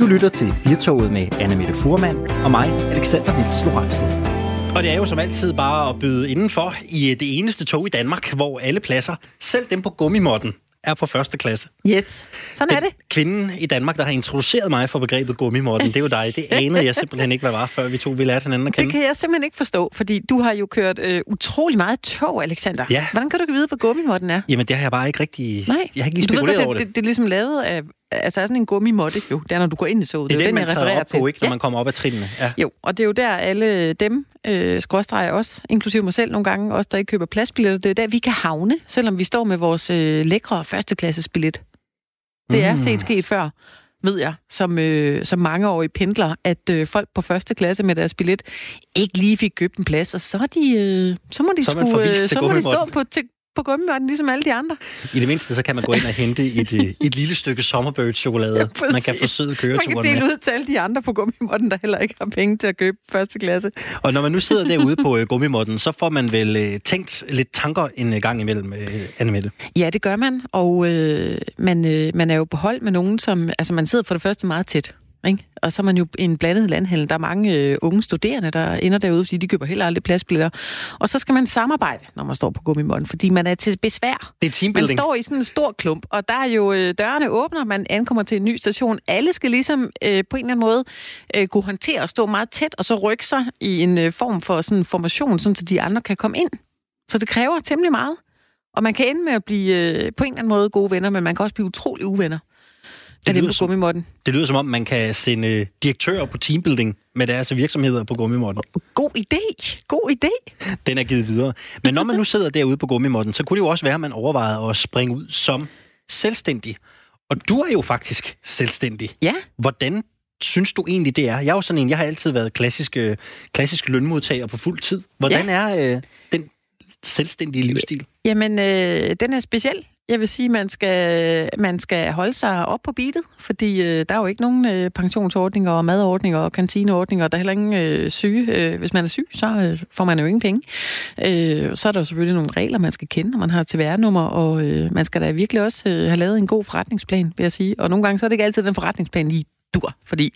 Du lytter til Firtoget med Anne Mette Furman og mig, Alexander Vils Lorentzen. Og det er jo som altid bare at byde indenfor i det eneste tog i Danmark, hvor alle pladser, selv dem på gummimotten, er på første klasse. Yes, sådan Den er det. Kvinden i Danmark, der har introduceret mig for begrebet gummimotten, det er jo dig. Det anede jeg simpelthen ikke, hvad var, før vi to vi lærte hinanden at kende. Det kan jeg simpelthen ikke forstå, fordi du har jo kørt øh, utrolig meget tog, Alexander. Ja. Hvordan kan du ikke vide, hvad gummimotten er? Jamen, det har jeg bare ikke rigtig... Nej, Jeg har ikke lige du ved spekuleret godt, over det, det. det, det er ligesom lavet af altså er sådan en gummimotte, jo. Det er, når du går ind i toget. Det er jo den, man træder op på, ikke, når ja. man kommer op ad trinene. Ja. Jo, og det er jo der alle dem, øh, skråstreger også, inklusive mig selv nogle gange, også der ikke køber pladsbilletter, det er der, vi kan havne, selvom vi står med vores øh, lækre førsteklasses-billet. Det er Mm. set sket før, ved jeg, som, øh, som mangeårige pendler, at øh, folk på første klasse med deres billet ikke lige fik købt en plads, og så, de, øh, så må de, Så man skulle, til så må de stå på, til, på gummimotten, ligesom alle de andre. I det mindste, så kan man gå ind og hente et, øh, et lille stykke sommerbird-chokolade, Ja, man kan forsøde Man køreturen kan dele med. ud til alle de andre på gummimotten, der heller ikke har penge til at købe første klasse. Og når man nu sidder derude på øh, gummimotten, så får man vel øh, tænkt lidt tanker en øh, gang imellem, øh, Anne Mette. Ja, det gør man, og øh, man, øh, man er jo på hold med nogen, som... Altså, man sidder for det første meget tæt, ikke? Og så er man jo en blandet landhandel. Der er mange øh, unge studerende, der ender derude, fordi de køber heller aldrig pladsbilletter. Og så skal man samarbejde, når man står på gummimotten, fordi man er til besvær. Det er Man teambuilding. står i sådan en stor klump, og der er jo øh, dørene åbner, man ankommer til en ny station. Alle skal ligesom øh, på en eller anden måde øh, kunne håndtere at stå meget tæt, og så rykke sig i en øh, form for sådan formation, sådan, så de andre kan komme ind. Så det kræver temmelig meget. Og man kan ende med at blive øh, på en eller anden måde gode venner, men man kan også blive utrolig uvenner. Det lyder dem på som- gummimotten. Det lyder som om, man kan sende øh, direktører på teambuilding med deres virksomheder på gummimotten. God idé! God idé! Den er givet videre. Men når man nu sidder derude på gummimotten, så kunne det jo også være, at man overvejede at springe ud som selvstændig. Og du er jo faktisk selvstændig. Ja, Hvordan synes du egentlig, det er? Jeg er jo sådan en, jeg har altid været klassisk, øh, klassisk lønmodtager på fuld tid. Hvordan ja. er øh, den selvstændige livsstil? Jamen, øh, den er speciel. Jeg vil sige, man skal man skal holde sig op på beatet, fordi øh, der er jo ikke nogen øh, pensionsordninger og madordninger og kantineordninger. Der er heller ingen øh, syge. Øh, hvis man er syg, så øh, får man jo ingen penge. Øh, så er der jo selvfølgelig nogle regler, man skal kende, når man har TVR-nummer, og øh, man skal da virkelig også øh, have lavet en god forretningsplan, vil jeg sige. Og nogle gange så er det ikke altid, den forretningsplan lige dur, fordi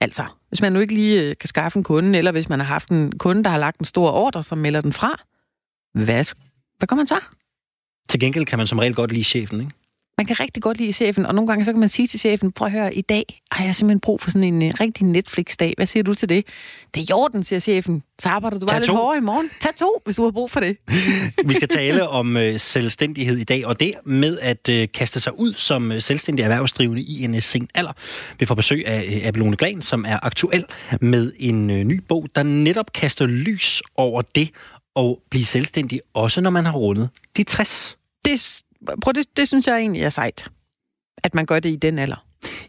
Altså, hvis man nu ikke lige øh, kan skaffe en kunde, eller hvis man har haft en kunde, der har lagt en stor ordre, som melder den fra, hvad, hvad gør man så? Til gengæld kan man som regel godt lide chefen, ikke? Man kan rigtig godt lide chefen, og nogle gange så kan man sige til chefen, prøv at høre, i dag har jeg simpelthen brug for sådan en uh, rigtig Netflix-dag. Hvad siger du til det? Det er i orden, siger chefen. Så arbejder du Tag bare lidt to. hårdere i morgen. Tag to, hvis du har brug for det. Vi skal tale om øh, selvstændighed i dag, og det med at øh, kaste sig ud som øh, selvstændig erhvervsdrivende i en øh, sen alder. Vi får besøg af øh, Abelone Glan, som er aktuel med en øh, ny bog, der netop kaster lys over det at blive selvstændig, også når man har rundet de 60. Det, prøv, det, det synes jeg egentlig er sejt, at man gør det i den alder.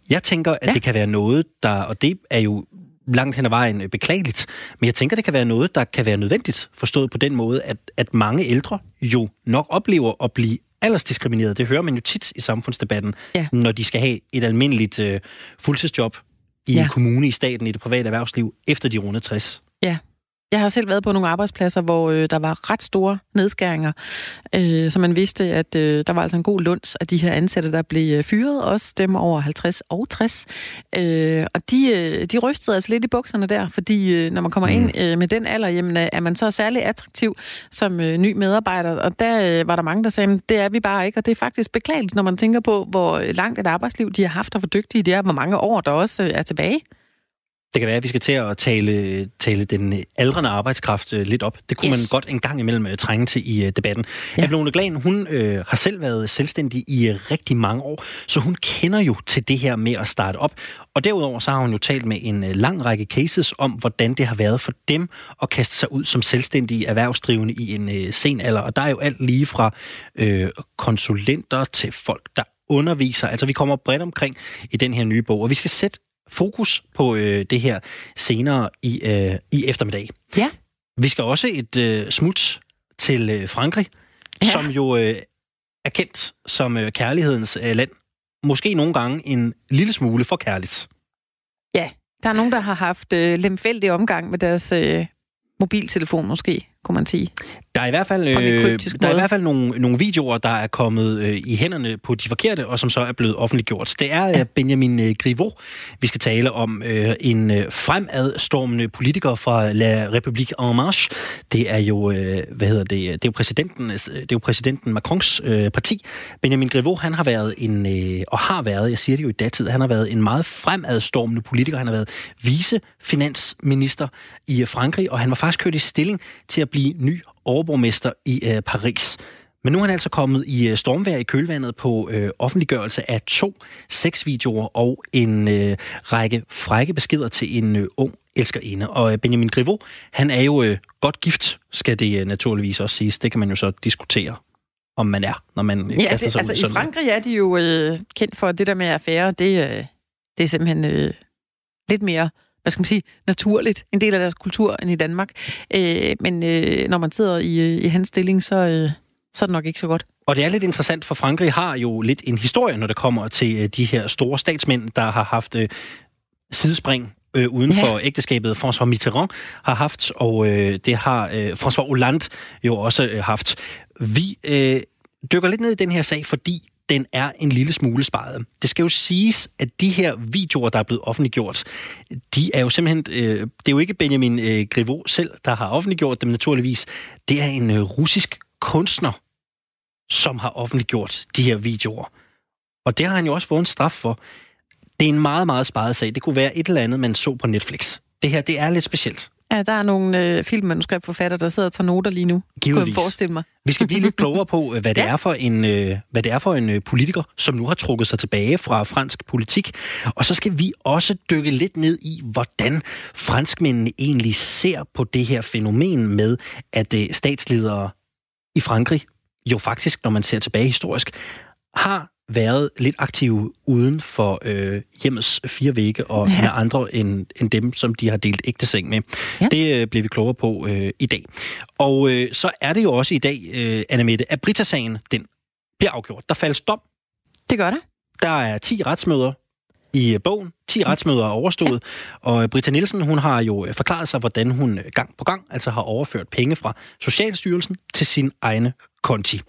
Jeg tænker, at ja. Ja. det kan være noget, der, og det er jo langt hen ad vejen øh, beklageligt, men jeg tænker, det kan være noget, der kan være nødvendigt, forstået på den måde, at, at mange ældre jo nok oplever at blive aldersdiskrimineret. Det hører man jo tit i samfundsdebatten, Ja. når de skal have et almindeligt øh, fuldtidsjob i ja. Ja. en kommune, i staten, i det private erhvervsliv, efter de runde 60. Jeg har selv været på nogle arbejdspladser, hvor øh, der var ret store nedskæringer, øh, så man vidste, at øh, der var altså en god lunds af de her ansatte, der blev øh, fyret, også dem over 50 og 60. Øh, og de, øh, de rystede altså lidt i bukserne der, fordi øh, når man kommer ind øh, med den alder, jamen, øh, er man så særlig attraktiv som øh, ny medarbejder, og der øh, var der mange, der sagde, "Men det er vi bare ikke, og det er faktisk beklageligt, når man tænker på, hvor langt et arbejdsliv de har haft, og hvor dygtige de er, hvor mange år der også øh, er tilbage. Det kan være, at vi skal til at tale, tale den aldrende arbejdskraft øh, lidt op. Det kunne yes. Man godt en gang imellem øh, trænge til i øh, debatten. Ja. Abelone Glan, hun øh, har selv været selvstændig i rigtig mange år, så hun kender jo til det her med at starte op. Og derudover så har hun jo talt med en lang række cases om, hvordan det har været for dem at kaste sig ud som selvstændige erhvervsdrivende i en øh, sen alder. Og der er jo alt lige fra øh, konsulenter til folk, der underviser. Altså vi kommer bredt omkring i den her nye bog, og vi skal sætte fokus på øh, det her senere i, øh, i eftermiddag. Ja. Vi skal også et øh, smut til øh, Frankrig, ja. Som jo øh, er kendt som øh, kærlighedens øh, land. Måske nogle gange en lille smule for kærligt. Ja, der er nogen, der har haft øh, lemfældig omgang med deres øh, mobiltelefon, måske, kunne man sige. Der er i hvert fald, øh, der er i hvert fald nogle, nogle videoer, der er kommet øh, i hænderne på de forkerte, og som så er blevet offentliggjort. Det er ja. Benjamin øh, vi skal tale om. Øh, en øh, fremadstormende politiker fra La République en Marche. Det er jo, øh, hvad hedder det, det er jo præsidenten, det er jo præsidenten Macrons øh, parti. Benjamin Griveaux, han har været en, øh, og har været, jeg siger det jo i datid, han har været en meget fremadstormende politiker. Han har været vicefinansminister i Frankrig, og han var faktisk kørt i stilling til at blive ny overborgmester i øh, Paris. Men nu er han altså kommet i øh, stormvær i kølvandet på øh, offentliggørelse af to sexvideoer og en øh, række frække beskeder til en øh, ung elskerinde. Og øh, Benjamin Griveaux, han er jo øh, godt gift, skal det øh, naturligvis også siges. Det kan man jo så diskutere om man er, når man ja, kaster sig det, altså, i Frankrig er de jo øh, kendt for det der med affære. Det, øh, det er simpelthen øh, lidt mere hvad skal man sige, naturligt, en del af deres kultur end i Danmark. Øh, men øh, når man sidder i, øh, i hans stilling, så, øh, så er det nok ikke så godt. Og det er lidt interessant, for Frankrig har jo lidt en historie, når det kommer til øh, de her store statsmænd, der har haft øh, sidespring øh, uden ja. for ægteskabet, François Mitterrand har haft, og øh, det har øh, François Hollande jo også øh, haft. Vi øh, dykker lidt ned i den her sag, fordi den er en lille smule sparet. Det skal jo siges, at de her videoer, der er blevet offentliggjort, de er jo simpelthen... Øh, det er jo ikke Benjamin øh, Griveaux selv, der har offentliggjort dem naturligvis. Det er en øh, russisk kunstner, som har offentliggjort de her videoer. Og det har han jo også fået en straf for. Det er en meget, meget sparet sag. Det kunne være et eller andet, man så på Netflix. Det her, det er lidt specielt. Ja, der er nogle øh, filmmanuskriptforfattere, der sidder og tager noter lige nu. Givetvis. Kunne jeg forestille mig. Vi skal blive lidt klogere på, hvad det, ja. er for en, øh, hvad det er for en øh, politiker, som nu har trukket sig tilbage fra fransk politik. Og så skal vi også dykke lidt ned i, hvordan franskmændene egentlig ser på det her fænomen med, at øh, statsledere i Frankrig jo faktisk, når man ser tilbage historisk, har været lidt aktive uden for øh, hjemmets fire vægge og ja. med andre end, end dem, som de har delt ægteseng med. Ja. Det øh, bliver vi klogere på øh, i dag. Og øh, så er det jo også i dag, øh, Anna Mette, at Brita-sagen, den bliver afgjort. Der faldes dom. Det gør der. Der er 10 retsmøder i øh, bogen. 10 retsmøder er overstået, ja. og Britta Nielsen hun har jo øh, forklaret sig, hvordan hun øh, gang på gang altså har overført penge fra Socialstyrelsen til sin egne konti.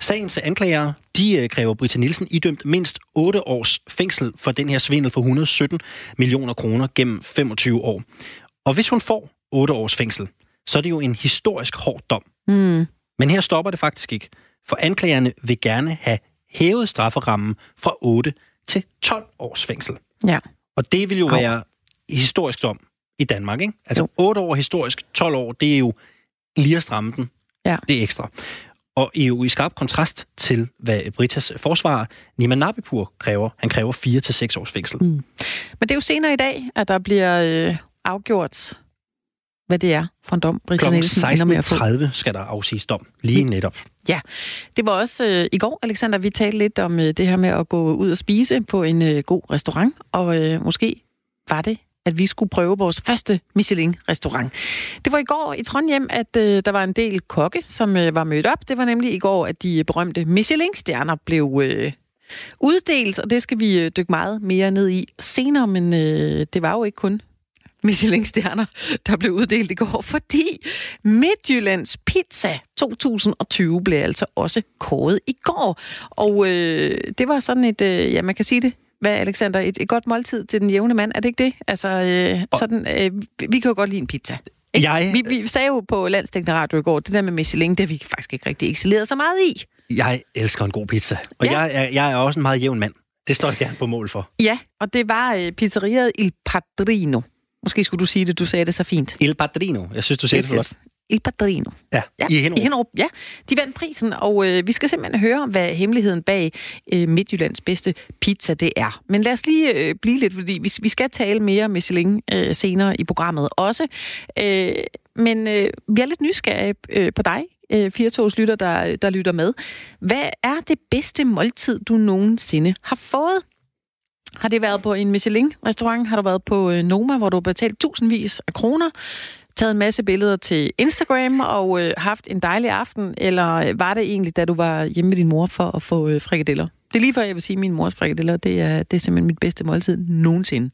Sagens anklager, de kræver Britta Nielsen idømt mindst 8 års fængsel for den her svindel for 117 millioner kroner gennem 25 år. Og hvis hun får 8 års fængsel, så er det jo en historisk hård dom. Mm. Men her stopper det faktisk ikke, for anklagerne vil gerne have hævet strafferammen fra 8 til 12 års fængsel. Ja. Og det vil jo være historisk dom i Danmark, ikke? Altså jo. 8 år historisk, 12 år, det er jo lige at stramme den. Ja. Det er ekstra. Og jo i skarp kontrast til, hvad Britas forsvar, Nima Nabipur, kræver. Han kræver 4 til 6 års fængsel. Mm. Men det er jo senere i dag, at der bliver øh, afgjort hvad det er for en dom, Britta Nielsen 16.30 skal der afsiges dom, lige netop. Ja, det var også øh, i går, Alexander, vi talte lidt om øh, det her med at gå ud og spise på en øh, god restaurant, og øh, måske var det at vi skulle prøve vores første Michelin-restaurant. Det var i går i Trondheim, at øh, der var en del kokke, som øh, var mødt op. Det var nemlig i går, at de øh, berømte Michelin-stjerner blev øh, uddelt, og det skal vi øh, dykke meget mere ned i senere, men øh, det var jo ikke kun Michelin-stjerner, der blev uddelt i går, fordi Midtjyllands Pizza 2020 blev altså også kåret i går. Og øh, det var sådan et, øh, ja, man kan sige det, hvad, Alexander, et, et godt måltid til den jævne mand, er det ikke det? Altså, øh, sådan, øh, vi kan jo godt lide en pizza. Ikke? Jeg... Vi, vi sagde jo på Landstækkende Radio i går, det der med Michelin, det har vi faktisk ikke rigtig excelleret så meget i. Jeg elsker en god pizza, og ja. jeg, er, jeg er også en meget jævn mand. Det står jeg gerne på mål for. Ja, og det var øh, pizzeriet Il Padrino. Måske skulle du sige det, du sagde det så fint. Il Padrino. Jeg synes, du sagde yes, det flot. Il Padrino. Ja, ja i Hinderup. I Hinderup, ja. De vandt prisen, og øh, vi skal simpelthen høre, hvad hemmeligheden bag øh, Midtjyllands bedste pizza det er. Men lad os lige øh, blive lidt, fordi vi, vi skal tale mere med Michelin øh, senere i programmet også. Øh, men øh, vi er lidt nysgerrige øh, på dig, øh, 4 lytter, der, der lytter med. Hvad er det bedste måltid, du nogensinde har fået? Har det været på en Michelin-restaurant? Har du været på øh, Noma, hvor du har betalt tusindvis af kroner? Taget en masse billeder til Instagram og øh, haft en dejlig aften, eller øh, var det egentlig, da du var hjemme med din mor for at få øh, frikadeller? Det er lige før, jeg vil sige, at min mors frikadeller, det er, det er simpelthen mit bedste måltid nogensinde.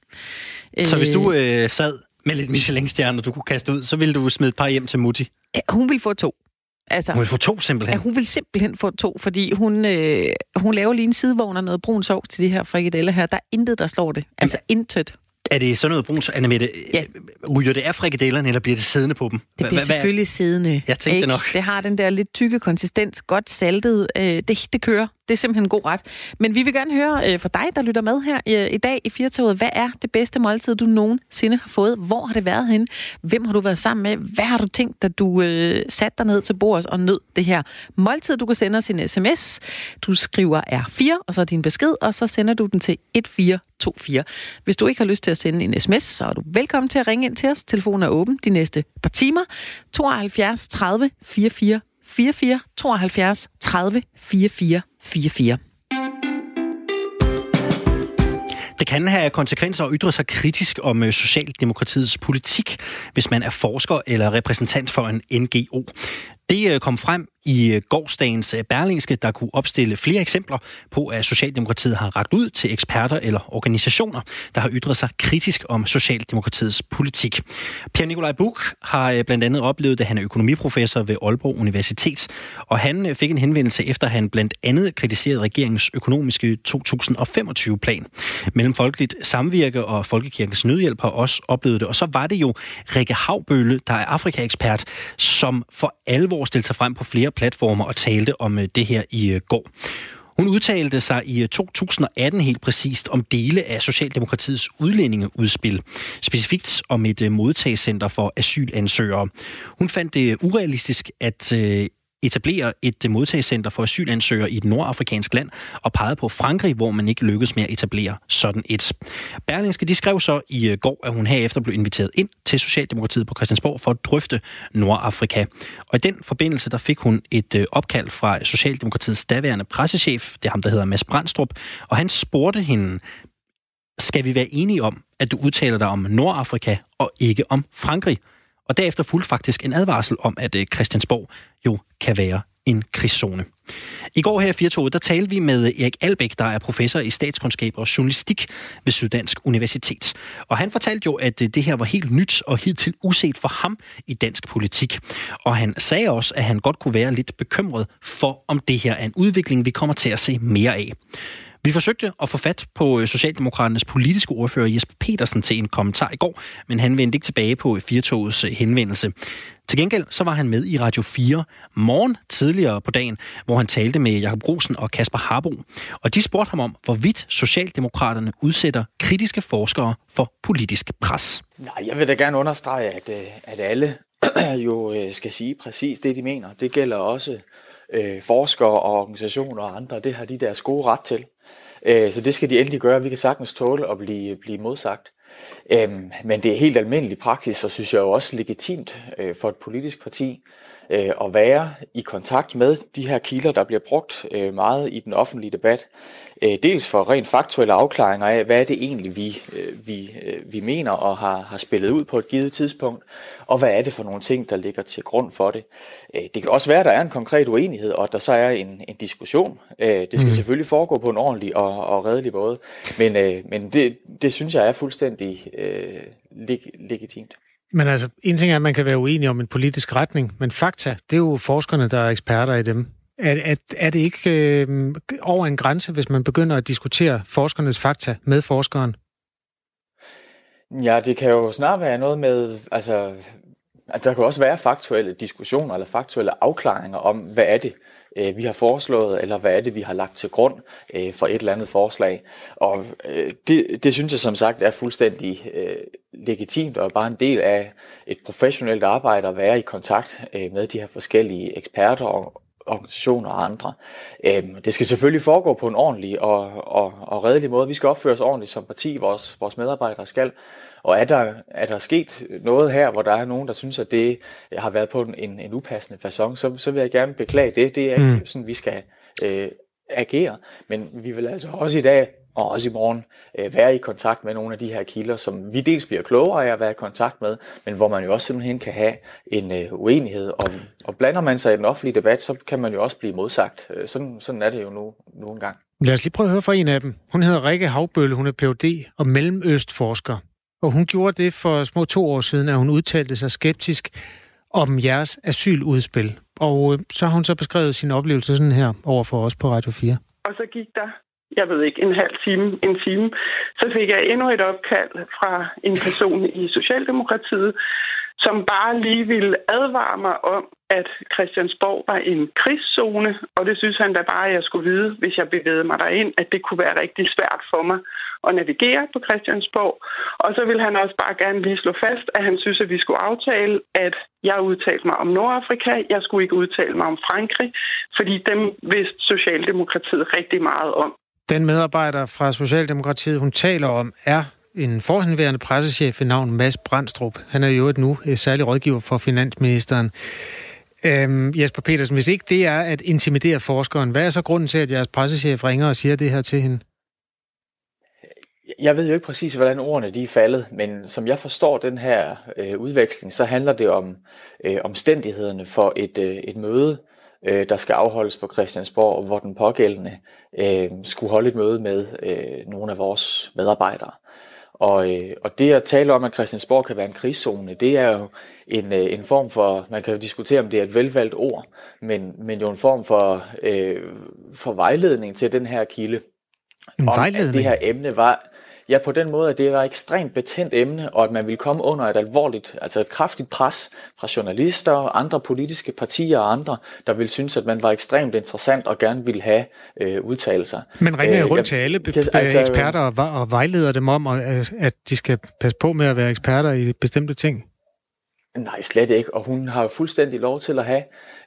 Så hvis du øh, øh sad med lidt Michelin-stjerner, du kunne kaste ud, så ville du smide et par hjem til Mutti? Hun ville få to. Altså, hun vil få to simpelthen? Ja, hun vil simpelthen få to, fordi hun, øh, hun laver lige en sidevogn og noget brun sovs til de her frikadeller her. Der er intet, der slår det. Altså Jamen, intet. Er det sådan noget brunt, Annemette? Ja. Ryger det af frikadellerne, eller bliver det siddende på dem? Det bliver selvfølgelig siddende. Jeg tænkte nok. Det har den der lidt tykke konsistens, godt saltet. Øh, det, det kører. Det er simpelthen en god ret. Men vi vil gerne høre øh, fra dig, der lytter med her øh, i dag i Firtoget. Hvad er det bedste måltid, du nogensinde har fået? Hvor har det været henne? Hvem har du været sammen med? Hvad har du tænkt, da du øh, satte dig ned til bordet og nød det her måltid? Du kan sende os en sms. Du skriver R4, og så din besked, og så sender du den til 1424. Hvis du ikke har lyst til at sende en sms, så er du velkommen til at ringe ind til os. Telefonen er åben de næste par timer. 72 30 44 44 72 30 44 44. Det kan have konsekvenser at ytre sig kritisk om øh, Socialdemokratiets politik, hvis man er forsker eller repræsentant for en NGO. Det øh, kom frem i øh, gårsdagens øh, Berlingske, der kunne opstille flere eksempler på, at Socialdemokratiet har ragt ud til eksperter eller organisationer, der har ytret sig kritisk om Socialdemokratiets politik. Per Nikolaj Buch har øh, blandt andet oplevet, at han er økonomiprofessor ved Aalborg Universitet, og han fik en henvendelse efter, at han blandt andet kritiserede regeringens økonomiske 2025-plan. Mellem Folkeligt Samvirke og Folkekirkens Nødhjælp har også oplevet det, og så var det jo Rikke Havbølle, der er Afrika-ekspert, som for alvor alvor stillede sig frem på flere platformer og talte om øh, det her i øh, går. Hun udtalte sig i øh, 2018 helt præcist om dele af Socialdemokratiets udlændingeudspil, specifikt om et modtagscenter for asylansøgere. Hun fandt det urealistisk, at etablere et modtagscenter for asylansøgere i et nordafrikansk land og pegede på Frankrig, hvor man ikke lykkedes med at etablere sådan et. Berlingske de skrev så i øh, går, at hun herefter blev inviteret ind til Socialdemokratiet på Christiansborg for at drøfte Nordafrika. Og i den forbindelse der fik hun et øh, opkald fra Socialdemokratiets daværende pressechef, det er ham, der hedder Mads Brandstrup, og han spurgte hende, skal vi være enige om, at du udtaler dig om Nordafrika og ikke om Frankrig? Og derefter fulgte faktisk en advarsel om, at øh, Christiansborg jo kan være en krigszone. I går her i Firtoget, der talte vi med Erik Albæk, der er professor i statskundskab og journalistik ved Syddansk Universitet. Og han fortalte jo, at øh, det her var helt nyt og hidtil uset for ham i dansk politik. Og han sagde også, at han godt kunne være lidt bekymret for, om det her er en udvikling, vi kommer til at se mere af. Vi forsøgte at få fat på øh, Socialdemokraternes politiske ordfører Jesper Petersen til en kommentar i går, men han vendte ikke tilbage på øh, Firtogets øh, henvendelse. Til gengæld så var han med i Radio 4 morgen tidligere på dagen, hvor han talte med Jakob Grosen og Kasper Harbo. Og de spurgte ham om, hvorvidt Socialdemokraterne udsætter kritiske forskere for politisk pres. Nej, jeg vil da gerne understrege, at, at alle jo skal sige præcis det, de mener. Det gælder også øh, forskere og organisationer og andre. Det har de deres gode ret til. Øh, så det skal de endelig gøre. Vi kan sagtens tåle at blive, blive modsagt. Øh, men det er helt almindelig praksis, og synes jeg jo også legitimt øh, for et politisk parti øh, at være i kontakt med de her kilder, der bliver brugt øh, meget i den offentlige debat. Øh, dels for rent faktuelle afklaringer af, hvad er det egentlig, vi, øh, vi, øh, vi mener og har, har spillet ud på et givet tidspunkt, og hvad er det for nogle ting, der ligger til grund for det. Øh, det kan også være, at der er en konkret uenighed, og at der så er en, en diskussion. Øh, det skal mm. selvfølgelig foregå på en ordentlig og, og redelig måde, men, øh, men det, det synes jeg er fuldstændig øh, leg, legitimt. Men altså, en ting er, at man kan være uenig om en politisk retning, men fakta, det er jo forskerne, der er eksperter i dem. Er, er, er det ikke øh, over en grænse, hvis man begynder at diskutere forskernes fakta med forskeren? Ja, det kan jo snart være noget med, altså, at der kan også være faktuelle diskussioner eller faktuelle afklaringer om, hvad er det, øh, vi har foreslået, eller hvad er det, vi har lagt til grund øh, for et eller andet forslag. Og øh, det, det synes jeg som sagt er fuldstændig øh, legitimt og bare en del af et professionelt arbejde at være i kontakt øh, med de her forskellige eksperter og organisationer og andre. Øh, det skal selvfølgelig foregå på en ordentlig og, og, og redelig måde. Vi skal opføre os ordentligt som parti, vores, vores medarbejdere skal. Og er der, er der sket noget her, hvor der er nogen, der synes, at det har været på en, en upassende façon, så, så vil jeg gerne beklage det. Det er ikke mm. sådan, vi skal øh, agere. Men vi vil altså også i dag og også i morgen øh, være i kontakt med nogle af de her kilder, som vi dels bliver klogere af at være i kontakt med, men hvor man jo også simpelthen kan have en øh, uenighed. Og, og blander man sig i den offentlige debat, så kan man jo også blive modsagt. Øh, sådan, sådan er det jo nu, nu engang. Lad os lige prøve at høre fra en af dem. Hun hedder Rikke Havbølle, hun er Ph.D. og Mellemøstforsker. Og hun gjorde det for små to år siden, at hun udtalte sig skeptisk om jeres asyludspil. Og øh, så har hun så beskrevet sin oplevelse sådan her over for os på Radio 4. Og så gik der jeg ved ikke, en halv time, en time, så fik jeg endnu et opkald fra en person i Socialdemokratiet, som bare lige ville advare mig om, at Christiansborg var en krigszone, og det synes han da bare, at jeg skulle vide, hvis jeg bevægede mig derind, at det kunne være rigtig svært for mig at navigere på Christiansborg. Og så ville han også bare gerne lige slå fast, at han synes, at vi skulle aftale, at jeg udtalte mig om Nordafrika, jeg skulle ikke udtale mig om Frankrig, fordi dem vidste Socialdemokratiet rigtig meget om. Den medarbejder fra Socialdemokratiet, hun taler om, er en forhenværende pressechef ved navn Mads Brandstrup. Han er jo et nu øh, særlig rådgiver for finansministeren. Øhm, Jesper Petersen, hvis ikke det er at intimidere forskeren, hvad er så grunden til, at jeres pressechef ringer og siger det her til hende? Jeg ved jo ikke præcis, hvordan ordene de er faldet, men som jeg forstår den her øh, udveksling, så handler det om øh, omstændighederne for et, øh, et møde, øh, der skal afholdes på Christiansborg, hvor den pågældende øh, skulle holde et møde med øh, nogle af vores medarbejdere. Og, øh, og det at tale om, at Christiansborg kan være en krigszone, det er jo en, øh, en form for, man kan jo diskutere, om det er et velvalgt ord, men, men jo en form for, øh, for vejledning til den her kilde. En om, vejledning? At det her emne var, Ja, på den måde, at det var et ekstremt betændt emne, og at man ville komme under et alvorligt, altså et kraftigt pres fra journalister, andre politiske partier og andre, der ville synes, at man var ekstremt interessant og gerne ville have øh, udtalelser. Men ringer øh, rundt til alle altså, eksperter og, og vejleder dem om, at de skal passe på med at være eksperter i bestemte ting? Nej, slet ikke. Og hun har fuldstændig lov til at have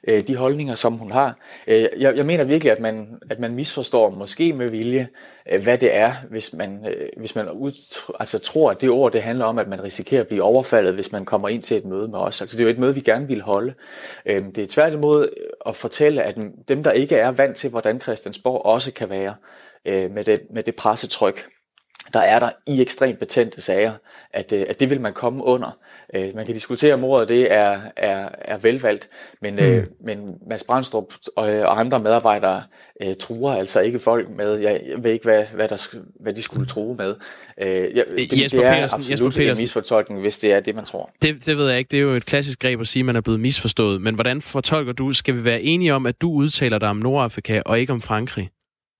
øh, de holdninger, som hun har. Øh, jeg, jeg mener virkelig, at man, at man misforstår, måske med vilje, øh, hvad det er, hvis man, øh, hvis man ud, altså, tror, at det ord det handler om, at man risikerer at blive overfaldet, hvis man kommer ind til et møde med os. Altså, det er jo et møde, vi gerne vil holde. Øh, det er tværtimod øh, at fortælle, at dem, der ikke er vant til, hvordan Christiansborg også kan være, øh, med, det, med det pressetryk, der er der i ekstremt betændte sager, at, øh, at det vil man komme under. Øh, man kan diskutere, om ordet det er, er, er velvalgt, men, mm. øh, men Mads Brandstrup og, og andre medarbejdere øh, truer altså ikke folk med, jeg, jeg ved ikke, hvad, hvad, der, hvad de skulle true med. Øh, jeg, det, Jesper det er Petersen, absolut Jesper Petersen. en misfortolkning, hvis det er det, man tror. Det, det ved jeg ikke. Det er jo et klassisk greb at sige, at man er blevet misforstået. Men hvordan fortolker du, skal vi være enige om, at du udtaler dig om Nordafrika og ikke om Frankrig?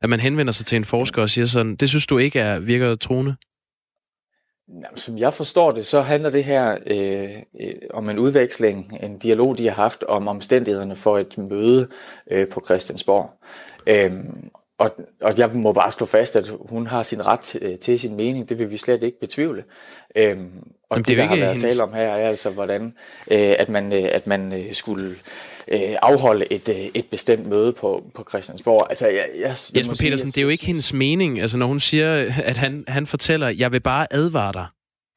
At man henvender sig til en forsker og siger sådan, det synes du ikke er virker troende? Som jeg forstår det, så handler det her øh, øh, om en udveksling, en dialog, de har haft om omstændighederne for et møde øh, på Christiansborg. Øhm, og, og jeg må bare slå fast, at hun har sin ret til, til sin mening. Det vil vi slet ikke betvivle. Øhm, og Jamen, det, det der har været hendes... tale om her, er altså, hvordan øh, at man, øh, at man øh, skulle øh, afholde et, øh, et bestemt møde på, på Christiansborg. Altså, jeg, jeg, Jesper Petersen, sige, det er jo ikke hendes mening. Altså, når hun siger, at han, han fortæller, jeg vil bare advare dig.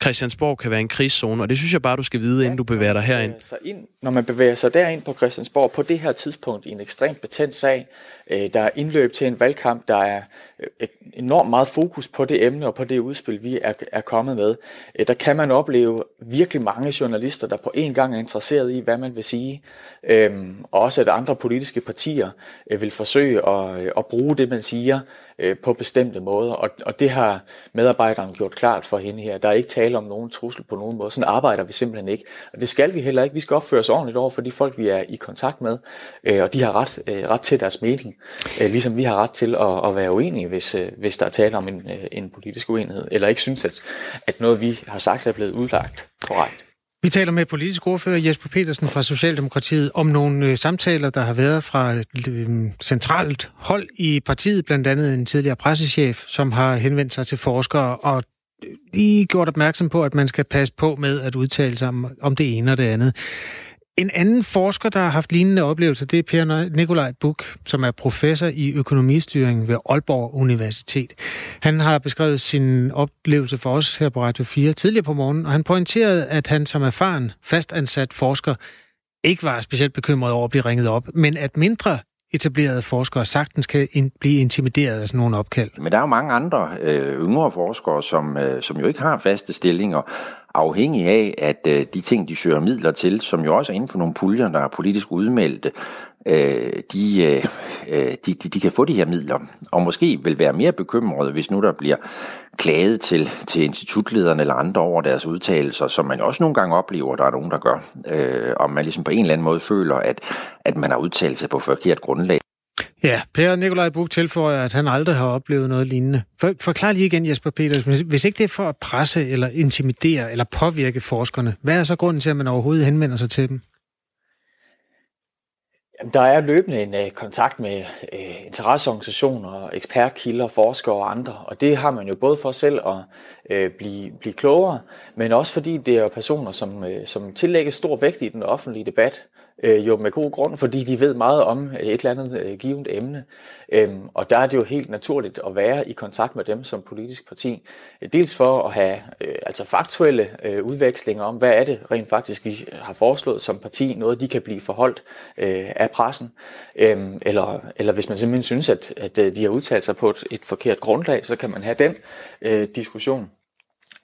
Christiansborg kan være en krigszone, og det synes jeg bare, du skal vide, ja, inden du bevæger dig herind. Sig ind, når man bevæger sig derind på Christiansborg på det her tidspunkt i en ekstremt betændt sag, Øh, der er indløb til en valgkamp, der er øh, enormt meget fokus på det emne og på det udspil, vi er, er kommet med, øh, der kan man opleve virkelig mange journalister, der på en gang er interesseret i, hvad man vil sige, øhm, og også at andre politiske partier vil forsøge at, at bruge det, man siger, på bestemte måder, og, og det har medarbejderen gjort klart for hende her. Der er ikke tale om nogen trussel på nogen måde. Sådan arbejder vi simpelthen ikke, og det skal vi heller ikke. Vi skal opføre os ordentligt over for de folk, vi er i kontakt med, og de har ret, ret til deres mening, øh, ligesom vi har ret til at, at være uenige, hvis, øh, hvis der er tale om en, øh, en politisk uenighed, eller ikke synes, at, at noget, vi har sagt, er blevet udlagt korrekt. Vi taler med politisk ordfører Jesper Petersen fra Socialdemokratiet om nogle øh, samtaler, der har været fra et øh, centralt hold i partiet, blandt andet en tidligere pressechef, som har henvendt sig til forskere og øh, lige gjort opmærksom på, at man skal passe på med at udtale sig om, om det ene og det andet. En anden forsker, der har haft lignende oplevelser, det er Per Nikolaj Buk, som er professor i økonomistyring ved Aalborg Universitet. Han har beskrevet sin oplevelse for os her på Radio 4 tidligere på morgen, og han pointerede, at han som erfaren, fastansat forsker ikke var specielt bekymret over at blive ringet op, men at mindre etablerede forskere sagtens kan in- blive intimideret af sådan nogle opkald. Men der er jo mange andre øh, yngre forskere, som, øh, som jo ikke har faste stillinger, afhængig af, at øh, de ting, de søger midler til, som jo også er inden for nogle puljer, der er politisk udmeldte, øh, de, øh, de, de, de kan få de her midler, og måske vil være mere bekymrede, hvis nu der bliver klaget til, til institutlederne eller andre over deres udtalelser, som man også nogle gange oplever, der er nogen, der gør, øh, og man ligesom på en eller anden måde føler, at, at man har udtalt sig på forkert grundlag. Ja, Per Nikolaj Buk tilføjer, at han aldrig har oplevet noget lignende. For, forklar lige igen, Jesper Peters, hvis ikke det er for at presse eller intimidere eller påvirke forskerne, hvad er så grunden til, at man overhovedet henvender sig til dem? Jamen, der er løbende en uh, kontakt med uh, interesseorganisationer, ekspertkilder, forskere og andre, og det har man jo både for selv at uh, blive, blive klogere, men også fordi det er personer, som, uh, som tillægger stor vægt i den offentlige debat, øh, jo med god grund, fordi de ved meget om øh, et eller andet øh, givet emne. Øhm, og der er det jo helt naturligt at være i kontakt med dem som politisk parti. Øh, dels for at have øh, altså faktuelle øh, udvekslinger om, hvad er det rent faktisk, vi øh, har foreslået som parti, noget de kan blive forholdt øh, af pressen. Øhm, eller, eller hvis man simpelthen synes, at, at de har udtalt sig på et, et forkert grundlag, så kan man have den øh, diskussion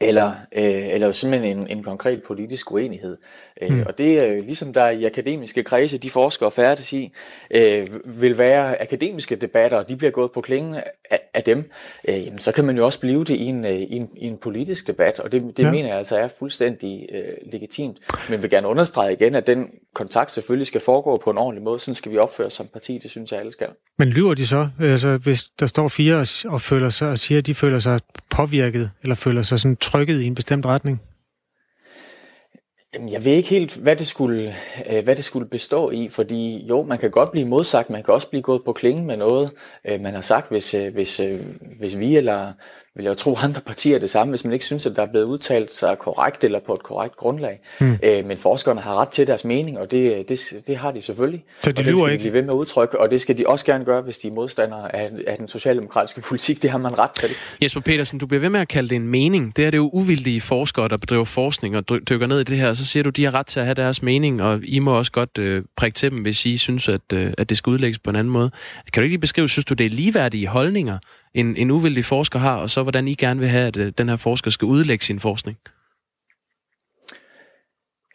eller, øh, eller simpelthen en, en konkret politisk uenighed. Øh, mm. Og det er jo ligesom der i akademiske kredse, de forskere færdes i, øh, vil være akademiske debatter, og de bliver gået på klingen af, af dem, øh, jamen, så kan man jo også blive det i en, øh, i en, i en politisk debat, og det, det ja. mener jeg altså er fuldstændig øh, legitimt. Men vil gerne understrege igen, at den kontakt selvfølgelig skal foregå på en ordentlig måde, sådan skal vi opføre som parti, det synes jeg alle skal. Men lyver de så, altså hvis der står fire og, og føler sig, og siger, at de føler sig påvirket, eller føler sig sådan trykket i en bestemt retning? Jeg ved ikke helt, hvad det, skulle, øh, hvad det skulle bestå i, fordi jo, man kan godt blive modsagt, man kan også blive gået på klingen med noget, øh, man har sagt, hvis, øh, hvis, øh, hvis vi eller vil jeg tro andre partier det samme, hvis man ikke synes, at der er blevet udtalt sig korrekt eller på et korrekt grundlag. Mm. Øh, men forskerne har ret til deres mening, og det, det, det har de selvfølgelig. Så de og det skal de blive ved med at udtrykke, og det skal de også gerne gøre, hvis de er modstandere af, af den socialdemokratiske politik. Det har man ret til. Jesper Petersen, du bliver ved med at kalde det en mening. Det er det jo uvildige forskere, der bedriver forskning og dykker ned i det her, og så siger du, at de har ret til at have deres mening, og I må også godt øh, prikke til dem, hvis I synes, at, øh, at det skal udlægges på en anden måde. Kan du ikke lige beskrive, synes du, det er ligeværdige holdninger, en, en uvildig forsker har, og så hvordan I gerne vil have, at øh, den her forsker skal udlægge sin forskning?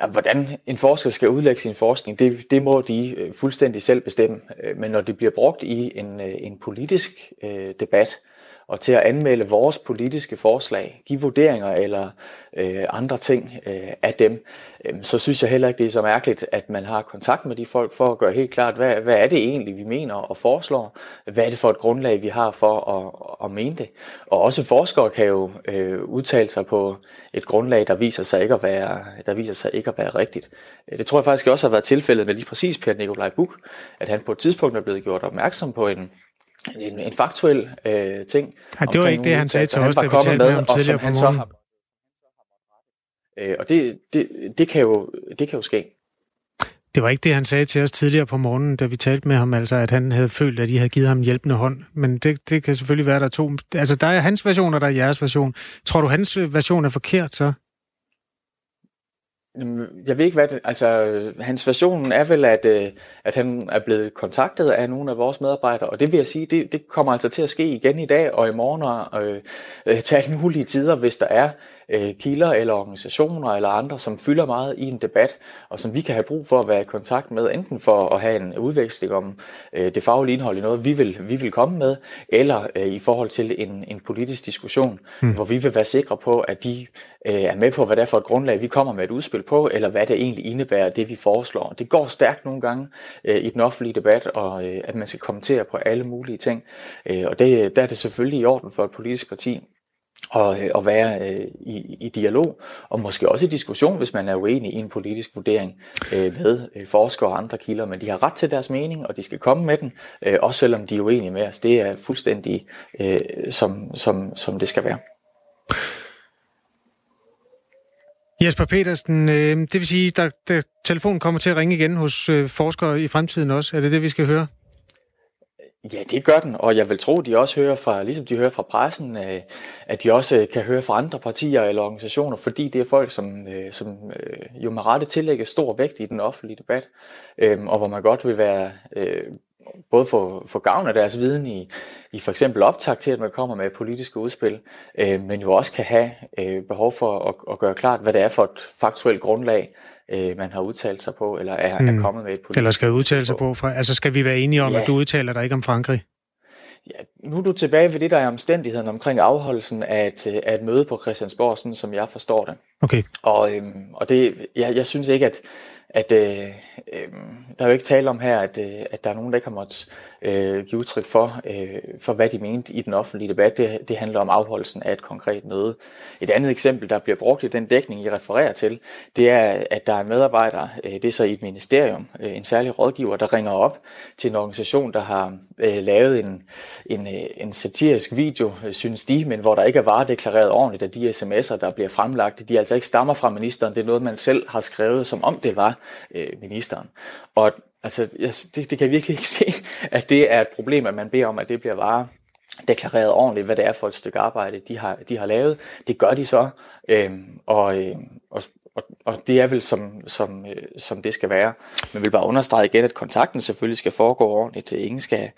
Ja, hvordan en forsker skal udlægge sin forskning, det, det må de øh, fuldstændig selv bestemme. Øh, men når det bliver brugt i en, øh, en politisk øh, debat, og til at anmelde vores politiske forslag, give vurderinger eller øh, andre ting øh, af dem, øh, så synes jeg heller ikke, det er så mærkeligt, at man har kontakt med de folk for at gøre helt klart, hvad, hvad er det egentlig, vi mener og foreslår? Hvad er det for et grundlag, vi har for at, at mene det? Og også forskere kan jo øh, udtale sig på et grundlag, der viser sig ikke at være, der viser sig ikke at være rigtigt. Det tror jeg faktisk også har været tilfældet med lige præcis Per Nikolaj Buk, at han på et tidspunkt er blevet gjort opmærksom på en, en, en faktuel øh, ting. Ja, det var ikke det, han sagde til os, da vi talte med ham tidligere på morgenen. Øh, og det, det, det, kan jo, det kan jo ske. Det var ikke det, han sagde til os tidligere på morgenen, da vi talte med ham, altså at han havde følt, at I havde givet ham hjælpende hånd. Men det, det kan selvfølgelig være, der er to. Altså, der er hans version, og der er jeres version. Tror du, hans version er forkert så? Jeg ved ikke, hvad det, altså hans version er vel, at, øh, at han er blevet kontaktet af nogle af vores medarbejdere, og det vil jeg sige, det, det kommer altså til at ske igen i dag og i morgen og øh, øh til alle mulige tider, hvis der er øh, kilder eller organisationer eller andre, som fylder meget i en debat, og som vi kan have brug for at være i kontakt med, enten for at have en udveksling om øh, det faglige indhold i noget, vi vil, vi vil komme med, eller øh, i forhold til en, en politisk diskussion, mm. hvor vi vil være sikre på, at de øh, er med på, hvad det er for et grundlag, vi kommer med et udspil på, eller hvad det egentlig indebærer, det vi foreslår. Det går stærkt nogle gange øh, i den offentlige debat, og øh, at man skal kommentere på alle mulige ting. Øh, og det, der er det selvfølgelig i orden for et politisk parti og, øh, og være øh, i, i dialog, og måske også i diskussion, hvis man er uenig i en politisk vurdering øh, med øh, forskere og andre kilder, men de har ret til deres mening, og de skal komme med den, øh, også selvom de er uenige med os. Det er fuldstændig øh, som, som, som det skal være. Jesper Petersen, øh, det vil sige, at der, telefonen kommer til at ringe igen hos øh, forskere i fremtiden også. Er det det, vi skal høre? Ja, det gør den, og jeg vil tro, at de også hører fra, ligesom de hører fra pressen, øh, at de også øh, kan høre fra andre partier eller organisationer, fordi det er folk, som, øh, som jo med rette tillægger stor vægt i den offentlige debat, øhm, og hvor man godt vil være både få, få gavn af deres viden i, i for eksempel optag til, at man kommer med politiske udspil, øhm, men jo også kan have behov for at, at gøre klart, hvad det er for et faktuelt grundlag, øh, man har udtalt sig på, eller er, mm. er kommet med et politisk Eller skal udtale sig på. på. Altså skal vi være enige om, Ja. at du udtaler dig ikke om Frankrig? Ja, nu er du tilbage ved det, der er omstændigheden omkring afholdelsen af et, af et møde på Christiansborg, sådan som jeg forstår det. Okay. Og, øhm, og det, jeg, jeg synes ikke, at, at øh, øh, der er jo ikke tale om her, at, øh, at der er nogen, der ikke har måttet øh, give udtryk for, øh, for, hvad de mente i den offentlige debat. Det, det handler om afholdelsen af et konkret møde. Et andet eksempel, der bliver brugt i den dækning, I refererer til, det er, at der er en medarbejder, øh, det er så i et ministerium, øh, en særlig rådgiver, der ringer op til en organisation, der har øh, lavet en, en, øh, en satirisk video, øh, synes de, men hvor der ikke er varedeklareret ordentligt, at de sms'er, der bliver fremlagt, de altså ikke stammer fra ministeren. Det er noget, man selv har skrevet, som om det var øh, ministeren. Og altså, jeg, det, det kan jeg virkelig ikke se, at det er et problem, at man beder om, at det bliver vare deklareret ordentligt, hvad det er for et stykke arbejde, de har, de har lavet. Det gør de så, øhm, og, øhm, og, og, og det er vel som, som, øh, som det skal være. Men vil bare understrege igen, at kontakten selvfølgelig skal foregå ordentligt. Ingen skal,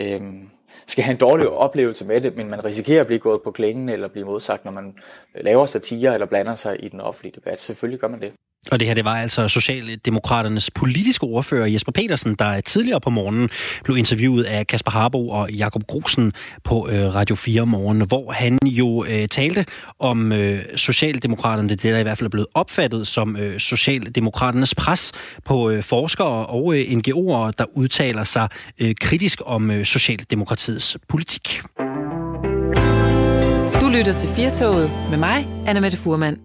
øhm, skal have en dårlig oplevelse med det, men man risikerer at blive gået på klingen eller blive modsagt, når man laver satire eller blander sig i den offentlige debat. Selvfølgelig gør man det. Og det her, det var altså Socialdemokraternes politiske ordfører Jesper Petersen, der tidligere på morgenen blev interviewet af Kasper Harbo og Jakob Grusen på øh, Radio 4 morgen, hvor han jo øh, talte om øh, Socialdemokraterne, det der i hvert fald er blevet opfattet som øh, Socialdemokraternes pres på øh, forskere og øh, NGO'er, der udtaler sig øh, kritisk om øh, Socialdemokratiets politik. Du lytter til Firtoget med mig, Anna Mette Furman.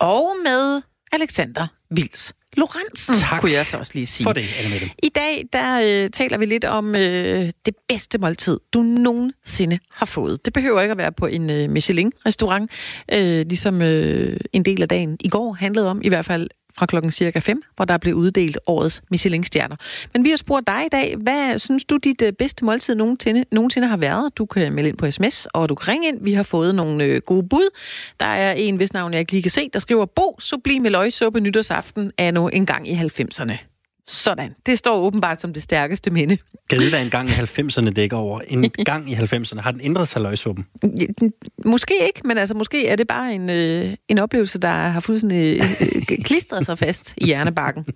Og med Alexander Vils Lorentzen, Tak. kunne jeg så også lige sige. For det, Annemette. I dag, der øh, taler vi lidt om øh, det bedste måltid, du nogensinde har fået. Det behøver ikke at være på en øh, Michelin-restaurant, øh, ligesom øh, en del af dagen i går handlede om, i hvert fald fra klokken cirka 5, hvor der blev uddelt årets Michelin-stjerner. Men vi har spurgt dig i dag, hvad synes du dit øh, bedste måltid nogensinde, nogensinde har været? Du kan melde ind på sms, og du kan ringe ind. Vi har fået nogle øh, gode bud. Der er en, hvis navn jeg ikke lige kan se, der skriver, Bo, sublime løgsuppe nytårsaften er nu en gang i 90'erne. Sådan. Det står åbenbart som det stærkeste minde. Gade, hvad en gang i 90'erne dækker over. En gang i 90'erne. Har den ændret sig løgsuppen? Måske ikke, men altså måske er det bare en, øh, en oplevelse, der har fuldstændig øh, øh, klistret sig fast i hjernebakken.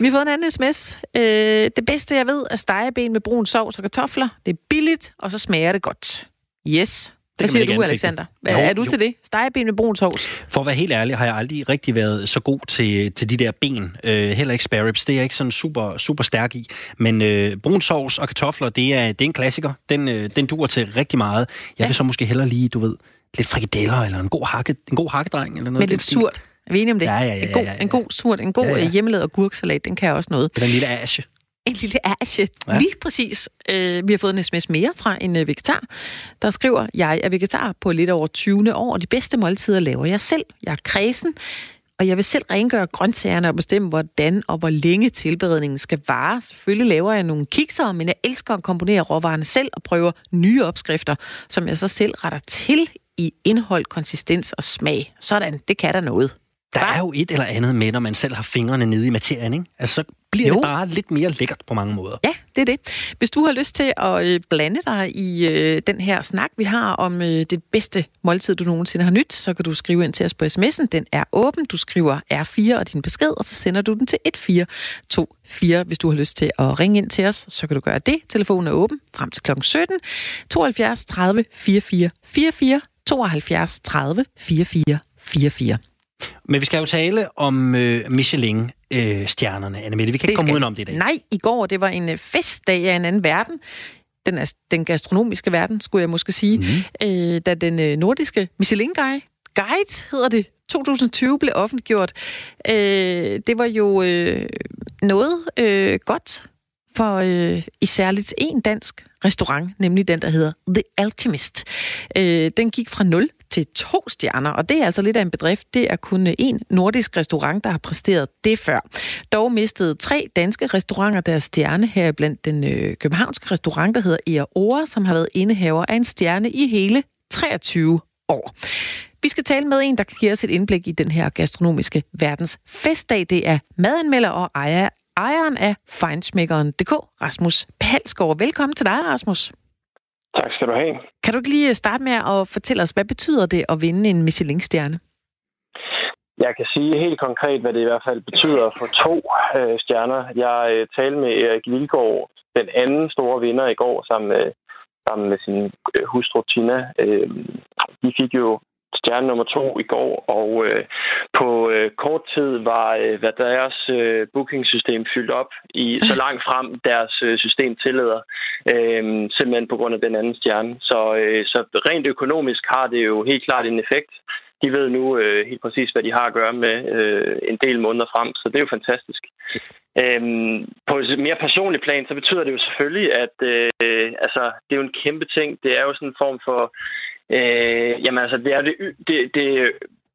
Vi har fået en anden sms. Øh, det bedste, jeg ved, er stegeben med brun sovs og kartofler. Det er billigt, og så smager det godt. Yes. Hvad siger du. Alexander? Hvad, Jo, er du jo. til det? Stegeben med brun sovs? For at være helt ærlig, har jeg aldrig rigtig været så god til, til de der ben. Øh, heller ikke spare ribs. Det er jeg ikke sådan super, super stærk i. Men øh, brun sovs og kartofler, det er, det er en klassiker. Den, øh, den duer til rigtig meget. Jeg vil så måske hellere lige, du ved, lidt frikadeller eller en god, hakke, en god hakkedreng. Eller noget Med den lidt stil. surt. Er vi enige om det? Ja, ja, ja, en, god, ja, ja. en god surt, en god Ja, ja, ja. ja. hjemmelavet agurksalat, den kan også noget. En lille asje. En lille asje. Ja. Lige præcis. Øh, vi har fået en sms mere fra en øh, vegetar, der skriver, jeg er vegetar på lidt over 20. år, og de bedste måltider laver jeg selv. Jeg er kredsen, og jeg vil selv rengøre grøntsagerne og bestemme, hvordan og hvor længe tilberedningen skal vare. Selvfølgelig laver jeg nogle kikser, men jeg elsker at komponere råvarerne selv og prøver nye opskrifter, som jeg så selv retter til i indhold, konsistens og smag. Sådan, det kan der noget. Der er jo et eller andet med, når man selv har fingrene nede i materien, ikke? Altså, så bliver Jo. det bare lidt mere lækkert på mange måder. Ja, det er det. Hvis du har lyst til at øh, blande dig i øh, den her snak, vi har om øh, det bedste måltid, du nogensinde har nyt, så kan du skrive ind til os på sms'en. Den er åben. Du skriver R4 og din besked, og så sender du den til 1424. Hvis du har lyst til at ringe ind til os, så kan du gøre det. Telefonen er åben frem til kl. 17. 72 30 44 44 72 30 44 44. Men vi skal jo tale om øh, Michelin-stjernerne, Anne Mette. Vi kan ikke komme skal- udenom det i dag. Nej, i går, det var en øh, festdag af en anden verden. Den, er, den gastronomiske verden, skulle jeg måske sige. Mm. Øh, da den øh, nordiske Michelin-guide, guide hedder det, 2020 blev offentliggjort. Øh, det var jo øh, noget øh, godt for øh, isærligt en dansk restaurant, nemlig den, der hedder The Alchemist. Øh, den gik fra 0 til to stjerner, og det er altså lidt af en bedrift. Det er kun øh, en nordisk restaurant, der har præsteret det før. Dog mistede tre danske restauranter deres stjerne her blandt den øh, københavnske restaurant, der hedder Ea Ora, som har været indehaver af en stjerne i hele 23 år. Vi skal tale med en, der kan give os et indblik i den her gastronomiske verdens festdag. Det er madanmelder og ejer, ejeren af Feinschmeckeren.dk, Rasmus Palsgaard. Velkommen til dig, Rasmus. Tak skal du have. Kan du ikke lige starte med at fortælle os, hvad betyder det at vinde en Michelin-stjerne? Jeg kan sige helt konkret, hvad det i hvert fald betyder at få to øh, stjerner. Jeg øh, talte med Erik Vilgaard, den anden store vinder i går, sammen med, sammen med sin øh, hustru Tina. Øh, de fik jo stjerne nummer to i går, og øh, på øh, kort tid var øh, hvad deres øh, bookingsystem fyldt op i så langt frem deres øh, system tillader, øh, simpelthen på grund af den anden stjerne. Så, øh, så rent økonomisk har det jo helt klart en effekt. De ved nu øh, helt præcis, hvad de har at gøre med øh, en del måneder frem, så det er jo fantastisk. Øhm, på et mere personligt plan, så betyder det jo selvfølgelig, at øh, altså, det er jo en kæmpe ting. Det er jo sådan en form for Øh, jamen altså, det er det, det, det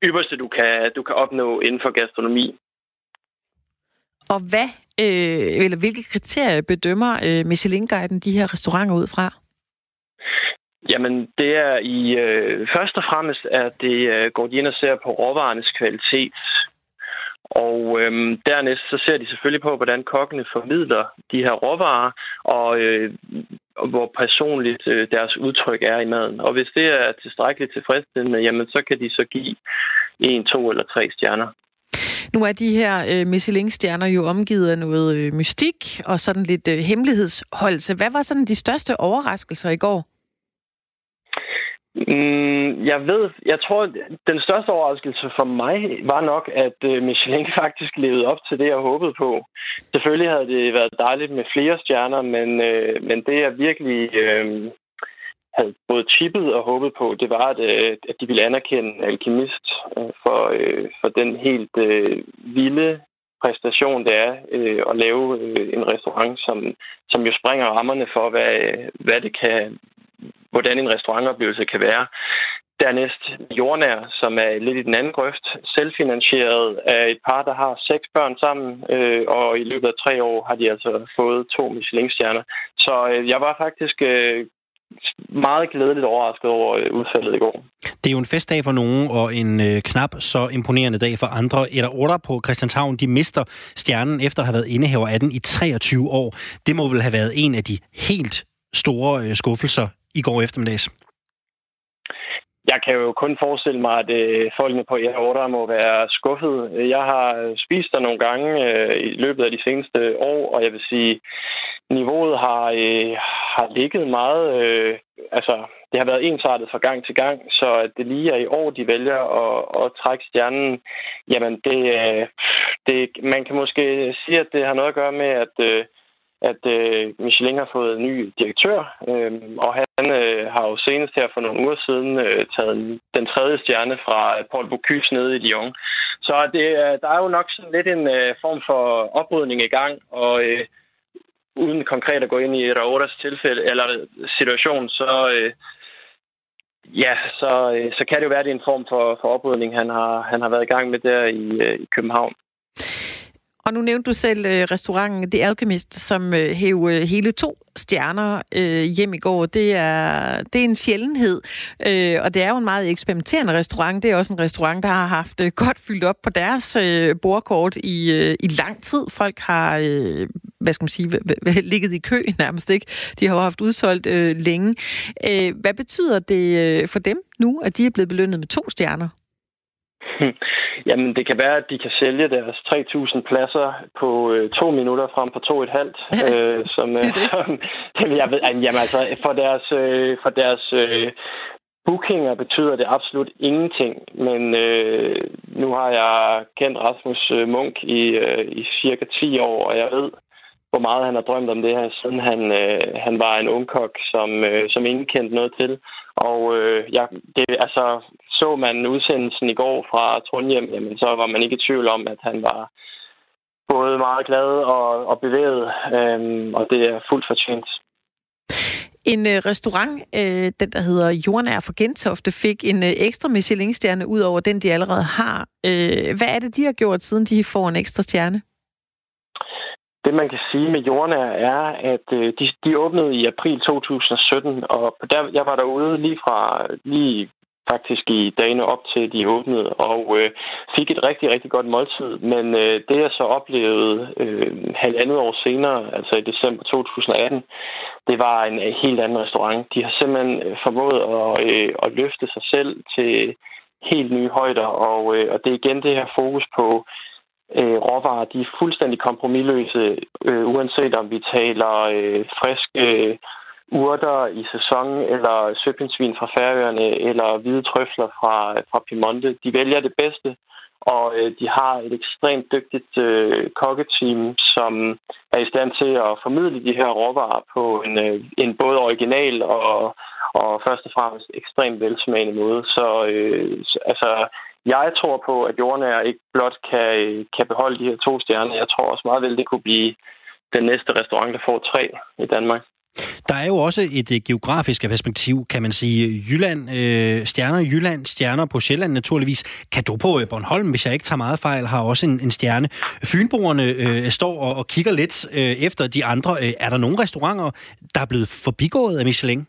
ypperste, du kan, du kan opnå inden for gastronomi. Og hvad, øh, eller hvilke kriterier bedømmer øh, Michelin-guiden de her restauranter ud fra? Jamen, det er i øh, først og fremmest, at det øh, går de ind og ser på råvarernes kvalitet. Og øhm, dernæst så ser de selvfølgelig på, hvordan kokkene formidler de her råvarer, og, øh, og hvor personligt øh, deres udtryk er i maden. Og hvis det er tilstrækkeligt tilfredsstillende, jamen så kan de så give en, to eller tre stjerner. Nu er de her øh, Michelin-stjerner jo omgivet af noget øh, mystik og sådan lidt øh, hemmelighedsholdelse. Hvad var sådan de største overraskelser i går? Mm, jeg ved, jeg tror, den største overraskelse for mig var nok, at øh, Michelin faktisk levede op til det, jeg håbede på. Selvfølgelig havde det været dejligt med flere stjerner, men, øh, men det jeg virkelig øh, havde både chippet og håbet på, det var, at, øh, at de ville anerkende Alkemist øh, for, øh, for den helt øh, vilde præstation, det er øh, at lave øh, en restaurant, som, som jo springer rammerne for, hvad, øh, hvad det kan hvordan en restaurantoplevelse kan være. Dernæst jordnær, som er lidt i den anden grøft, selvfinansieret af et par, der har seks børn sammen, øh, og i løbet af tre år har de altså fået to Michelin-stjerner. Så øh, jeg var faktisk øh, meget glædeligt overrasket over øh, udfaldet i går. Det er jo en festdag for nogen, og en øh, knap så imponerende dag for andre. Eller otter på Christianshavn, de mister stjernen efter at have været indehaver af den i 23 år. Det må vel have været en af de helt store øh, skuffelser i går eftermiddags? Jeg kan jo kun forestille mig, at øh, folkene på Order må være skuffet. Jeg har spist der nogle gange øh, i løbet af de seneste år, og jeg vil sige, niveauet har, øh, har ligget meget... Øh, altså, det har været ensartet fra gang til gang, så at det lige er i år, de vælger at, at trække stjernen, jamen det, øh, det, man kan måske sige, at det har noget at gøre med, at øh, at øh, Michelin har fået en ny direktør, øh, og han øh, har jo senest her for nogle uger siden øh, taget den tredje stjerne fra Paul Bocuse nede i Lyon. Så det, øh, der er jo nok sådan lidt en øh, form for oprydning i gang, og øh, uden konkret at gå ind i Raotas tilfælde eller situation, så, øh, ja, så, øh, så kan det jo være, at det er en form for, for oprydning, han har, han har været i gang med der i, øh, i København. Og nu nævnte du selv øh, restauranten The Alchemist, som øh, hæv øh, hele to stjerner øh, hjem i går. Det er, det er en sjældenhed, øh, og det er jo en meget eksperimenterende restaurant. Det er også en restaurant, der har haft øh, godt fyldt op på deres øh, bordkort i, øh, i lang tid. Folk har, øh, hvad skal man sige, ligget i kø nærmest ikke. De har jo haft udsolgt øh, længe. Øh, hvad betyder det øh, for dem nu, at de er blevet belønnet med to stjerner? Jamen, det kan være, at de kan sælge deres 3.000 pladser på øh, to minutter frem på to et halvt. Øh, som, det er det. Som, jeg ved, jamen, altså, for deres, øh, for deres øh, bookinger betyder det absolut ingenting. Men øh, nu har jeg kendt Rasmus øh, Munk i, øh, i cirka 10 år, og jeg ved, hvor meget han har drømt om det her, siden han, øh, han var en ungkok, som, øh, som ingen kendte noget til. Og øh, ja, det, altså, så man udsendelsen i går fra Trondheim, jamen, så var man ikke i tvivl om, at han var både meget glad og, og bevæget, øhm, og det er fuldt fortjent. En øh, restaurant, øh, den der hedder Jordnær for Gentofte, fik en øh, ekstra Michelin-stjerne ud over den, de allerede har. Øh, hvad er det, de har gjort, siden de får en ekstra stjerne? Det, man kan sige med Jordnær, er, at øh, de, de åbnede i april 2017, og der, jeg var derude lige fra lige faktisk i dagene op til de åbnede, og øh, fik et rigtig, rigtig godt måltid. Men øh, det, jeg så oplevede øh, halvandet år senere, altså i december 2018, det var en øh, helt anden restaurant. De har simpelthen øh, formået at, øh, at løfte sig selv til helt nye højder, og, øh, og det er igen det her fokus på øh, råvarer. De er fuldstændig kompromilløse, øh, uanset om vi taler øh, friske øh, urter i sæson, eller søpindsvin fra Færøerne, eller hvide trøfler fra, fra Piemonte. De vælger det bedste, og øh, de har et ekstremt dygtigt øh, kokketeam, som er i stand til at formidle de her råvarer på en, øh, en både original og, og først og fremmest ekstremt velsmagende måde. Så øh, altså, jeg tror på, at jordnær ikke blot kan, kan beholde de her to stjerner. Jeg tror også meget vel, det kunne blive den næste restaurant, der får tre i Danmark. Der er jo også et øh, geografisk perspektiv, kan man sige. Jylland, øh, stjerner i Jylland, stjerner på Sjælland naturligvis. Kan du på øh, Bornholm, hvis jeg ikke tager meget fejl, har også en, en stjerne. Fynboerne øh, står og, og kigger lidt øh, efter de andre. Øh, er der nogle restauranter, der er blevet forbigået af Michelin?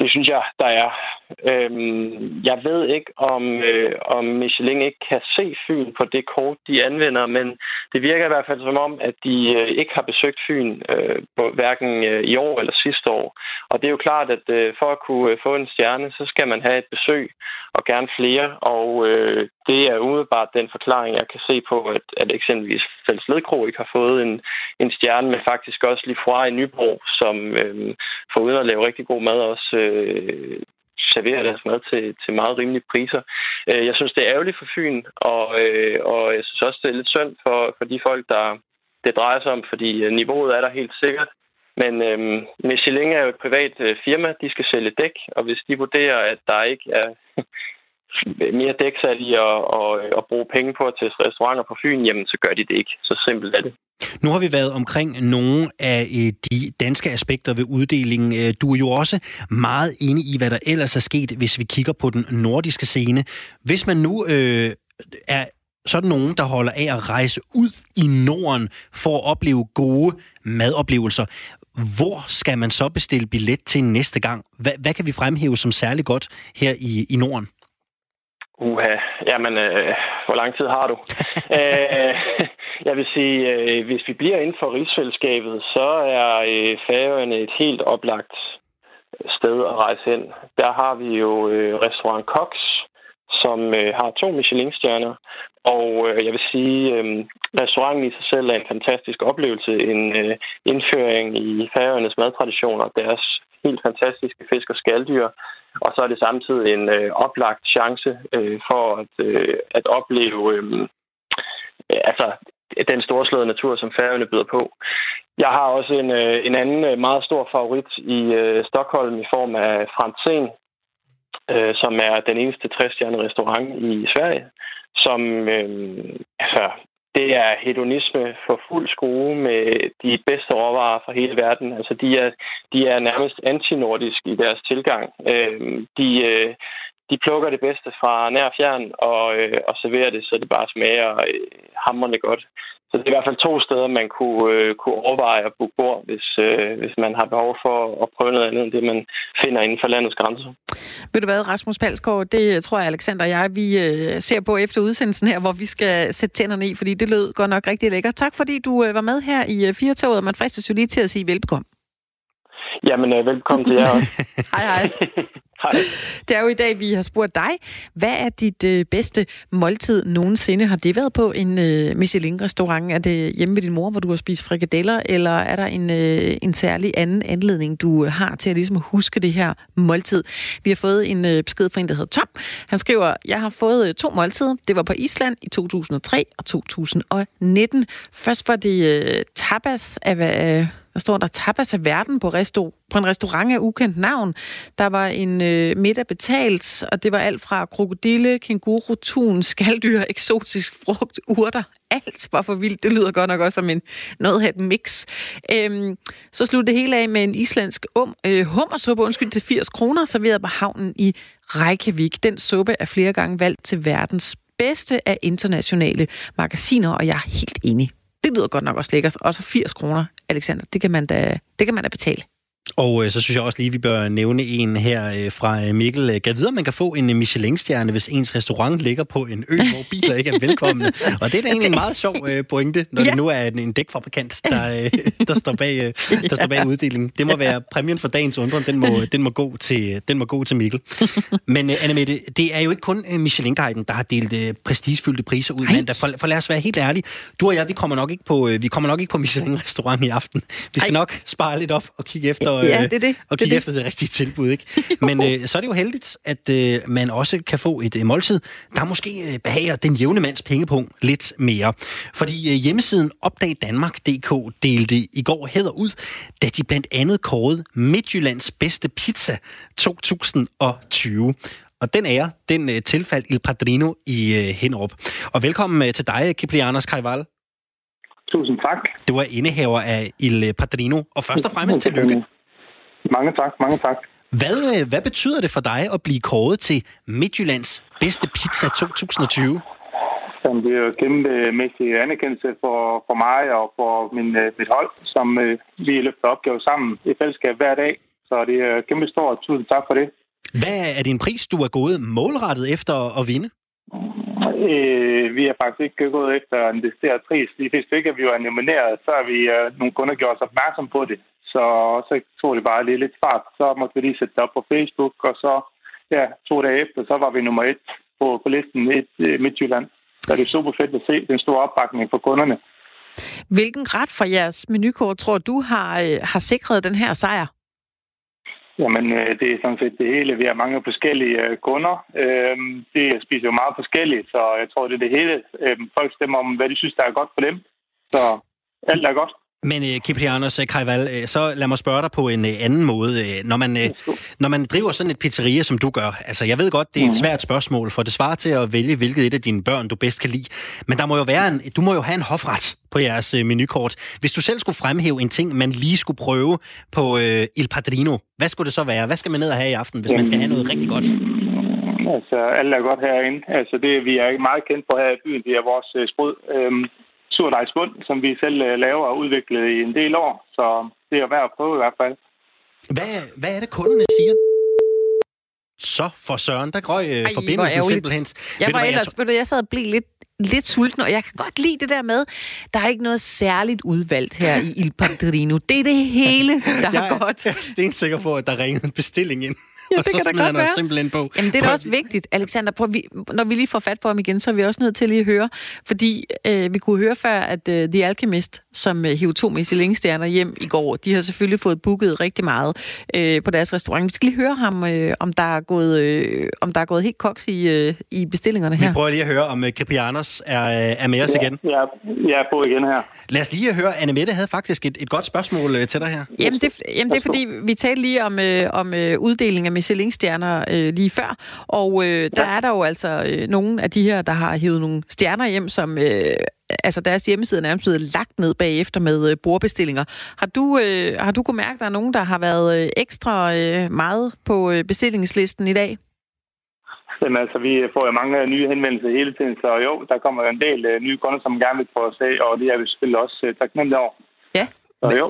Det synes jeg, der er. Øhm, jeg ved ikke, om, øh, om Michelin ikke kan se Fyn på det kort, de anvender, men det virker i hvert fald som om, at de øh, ikke har besøgt Fyn øh, på, hverken øh, i år eller sidste år. Og det er jo klart, at øh, for at kunne øh, få en stjerne, så skal man have et besøg, og gerne flere. Og øh, det er umiddelbart den forklaring, jeg kan se på, at, at eksempelvis Fælles Ledkro ikke har fået en, en stjerne, men faktisk også Lifroy fra i Nyborg, som øh, uden at lave rigtig god mad også øh, serverer deres mad til, til meget rimelige priser. Øh, jeg synes, det er ærgerligt for Fyn, og, øh, og jeg synes også, det er lidt synd for, for de folk, der det drejer sig om, fordi øh, niveauet er der helt sikkert. Men øhm, Michelin er jo et privat øh, firma, de skal sælge dæk, og hvis de vurderer, at der ikke er mere dæksalg i at, at, at bruge penge på at teste restauranter på Fyn, jamen så gør de det ikke. Så simpelt er det. Nu har vi været omkring nogle af øh, de danske aspekter ved uddelingen. Øh, du er jo også meget inde i, hvad der ellers er sket, hvis vi kigger på den nordiske scene. Hvis man nu øh, er sådan nogen, der holder af at rejse ud i Norden for at opleve gode madoplevelser, hvor skal man så bestille billet til næste gang? Hvad, hvad kan vi fremhæve som særligt godt her i, i Norden? Uha, jamen, øh, hvor lang tid har du? Æh, jeg vil sige, øh, hvis vi bliver inden for rigsfællesskabet, så er øh, Færøerne et helt oplagt sted at rejse hen. Der har vi jo øh, restaurant Cox, som øh, har to Michelin-stjerner. Og øh, jeg vil sige, øh, restauranten i sig selv er en fantastisk oplevelse. En øh, indføring i Færøernes madtraditioner, deres helt fantastiske fisk og skalddyr. Og så er det samtidig en øh, oplagt chance øh, for at, øh, at opleve øh, altså, den storslåede natur, som Færøerne byder på. Jeg har også en, øh, en anden øh, meget stor favorit i øh, Stockholm i form af Fransen, øh, som er den eneste 60 restaurant i Sverige, som øh, altså, det er hedonisme for fuld skrue med de bedste råvarer fra hele verden. Altså, de er, de er nærmest antinordisk i deres tilgang. Øh, de, øh, de plukker det bedste fra nær fjern og, øh, og serverer det, så det bare smager øh, hammerne godt. Så det er i hvert fald to steder, man kunne, øh, kunne overveje at booke bord, hvis, øh, hvis man har behov for at prøve noget andet end det, man finder inden for landets grænser. Ved du hvad, Rasmus Palsgaard, det tror jeg, Alexander og jeg, vi øh, ser på efter udsendelsen her, hvor vi skal sætte tænderne i, fordi det lød godt nok rigtig lækkert. Tak fordi du øh, var med her i øh, Firetoget, man fristes jo lige til at sige velbekomme. Jamen, øh, velkommen til jer også. hej hej. Hej. Det er jo i dag, vi har spurgt dig, hvad er dit øh, bedste måltid nogensinde? Har det været på en øh, Michelin-restaurant? Er det hjemme ved din mor, hvor du har spist frikadeller? Eller er der en, øh, en særlig anden anledning, du øh, har til at ligesom huske det her måltid? Vi har fået en øh, besked fra en, der hedder Tom. Han skriver, jeg har fået øh, to måltider. Det var på Island i 2003 og 2019. Først var det øh, tapas af... Øh, der står der tapas af verden på, resto, på en restaurant af ukendt navn. Der var en øh, middag betalt, og det var alt fra krokodille, kenguru, tun, skalddyr, eksotisk frugt, urter. Alt var for vildt. Det lyder godt nok også som en noget af et mix. Øhm, så sluttede det hele af med en islandsk um, øh, hummersuppe, undskyld, til 80 kroner, serveret på havnen i Reykjavik. Den suppe er flere gange valgt til verdens bedste af internationale magasiner, og jeg er helt enig. Det lyder godt nok også lækkert. Og så 80 kroner, Alexander, det kan man da, det kan man da betale. Og øh, så synes jeg også lige, vi bør nævne en her øh, fra øh, Mikkel. Gav videre, man kan få en øh, Michelin-stjerne, hvis ens restaurant ligger på en ø, hvor biler ikke er velkomne. Og det er da egentlig en meget sjov øh, pointe, når ja. det nu er en, en dækfabrikant, der, øh, der, står bag, øh, der står bag uddelingen. Det må være præmien for dagens undren. Den må, den må, gå, til, den må gå til Mikkel. Men øh, Annemette, det er jo ikke kun øh, Michelin-guiden, der har delt øh, prestigefyldte priser ud. Men for, for lad os være helt ærlige. Du og jeg, vi kommer nok ikke på, øh, vi kommer nok ikke på Michelin-restaurant i aften. Vi skal Ej. nok spare lidt op og kigge efter øh, ja, det er det. og kigge det efter det rigtige tilbud. Ikke? Men øh, så er det jo heldigt, at øh, man også kan få et øh, måltid, der måske øh, behager den jævne mands pengepunkt lidt mere. Fordi øh, hjemmesiden opdagdanmark.dk delte i går hæder ud, da de blandt andet kårede Midtjyllands bedste pizza 2020. Og den ære, den øh, tilfaldt Il Padrino i øh, Hinderup. Og velkommen øh, til dig, Kiplianos Kajval. Tusind tak. Du er indehaver af Il Padrino, og først og fremmest tillykke. Mange tak, mange tak. Hvad, øh, hvad betyder det for dig at blive kåret til Midtjyllands bedste pizza 2020? Jamen, det er jo kæmpemæssig anerkendelse for, for mig og for min, øh, mit hold, som øh, vi løfter opgaver sammen i fællesskab hver dag. Så det er kæmpe stort. Tusind tak for det. Hvad er det en pris, du er gået målrettet efter at vinde? Øh, vi er faktisk ikke gået efter en decideret pris. De fleste ikke, at vi var nomineret, så har vi øh, nogle kunder gjort os opmærksom på det. Så, så tog det bare lige lidt fart. Så måtte vi lige sætte det op på Facebook, og så ja, to dage efter, så var vi nummer et på, på listen i øh, Midtjylland. Så det er super fedt at se den store opbakning for kunderne. Hvilken ret for jeres menukort tror du har, øh, har sikret den her sejr? Jamen, øh, det er sådan set det hele. Vi har mange forskellige kunder. Øhm, det spiser jo meget forskelligt, så jeg tror, det er det hele. Øhm, folk stemmer om, hvad de synes, der er godt for dem. Så alt er godt. Men uh, Kiprianos uh, Kajval, uh, så lad mig spørge dig på en uh, anden måde. Uh, når, man, uh, når man driver sådan et pizzeria, som du gør, altså jeg ved godt, det er et mhm. svært spørgsmål, for det svarer til at vælge, hvilket et af dine børn, du bedst kan lide. Men der må jo være en, du må jo have en hofret på jeres uh, menukort. Hvis du selv skulle fremhæve en ting, man lige skulle prøve på uh, Il Padrino, hvad skulle det så være? Hvad skal man ned og have i aften, hvis man skal have noget rigtig godt? Altså, alt er godt herinde. Altså, det vi er meget kendt på her i byen, det er vores uh, sprød. Øhm, surdejsbund, som vi selv øh, laver og udviklet i en del år. Så det er værd at prøve i hvert fald. Hvad, hvad er det, kunderne siger? Så for søren, der grøg øh, forbindelsen simpelthen. Jeg var ellers, jeg, jeg sad og blev lidt, lidt sulten, og jeg kan godt lide det der med, der er ikke noget særligt udvalgt her i Il Padrino. Det er det hele, der jeg, er godt. Jeg er stensikker på, at der ringede en bestilling ind ja, det og så kan da godt være. simpelthen på. Jamen, det er da også vigtigt, Alexander. Prøv, vi, når vi lige får fat på ham igen, så er vi også nødt til lige at høre. Fordi øh, vi kunne høre før, at øh, The Alchemist, som øh, hiver to Michelin-stjerner hjem i går, de har selvfølgelig fået booket rigtig meget øh, på deres restaurant. Vi skal lige høre ham, øh, om, der er gået, øh, om der er gået helt koks i, øh, i bestillingerne her. Vi prøver lige at høre, om øh, Kiprianos er, øh, er med os igen. Ja, jeg er på igen her. Lad os lige høre, Anne Mette havde faktisk et, et godt spørgsmål øh, til dig her. Jamen det, jamen det er fordi, vi talte lige om, øh, om øh, uddeling af Michelin-stjerner øh, lige før, og øh, der ja. er der jo altså øh, nogle af de her, der har hævet nogle stjerner hjem, som øh, altså deres hjemmeside nærmest blevet lagt ned bagefter med øh, bordbestillinger. Har du, øh, har du kunnet mærke, at der er nogen, der har været øh, ekstra øh, meget på øh, bestillingslisten i dag? Jamen altså, vi får jo mange nye henvendelser hele tiden, så jo, der kommer en del uh, nye kunder, som gerne vil prøve at se, og det er vi selvfølgelig også uh, taknemmelige over. Ja. Så jo,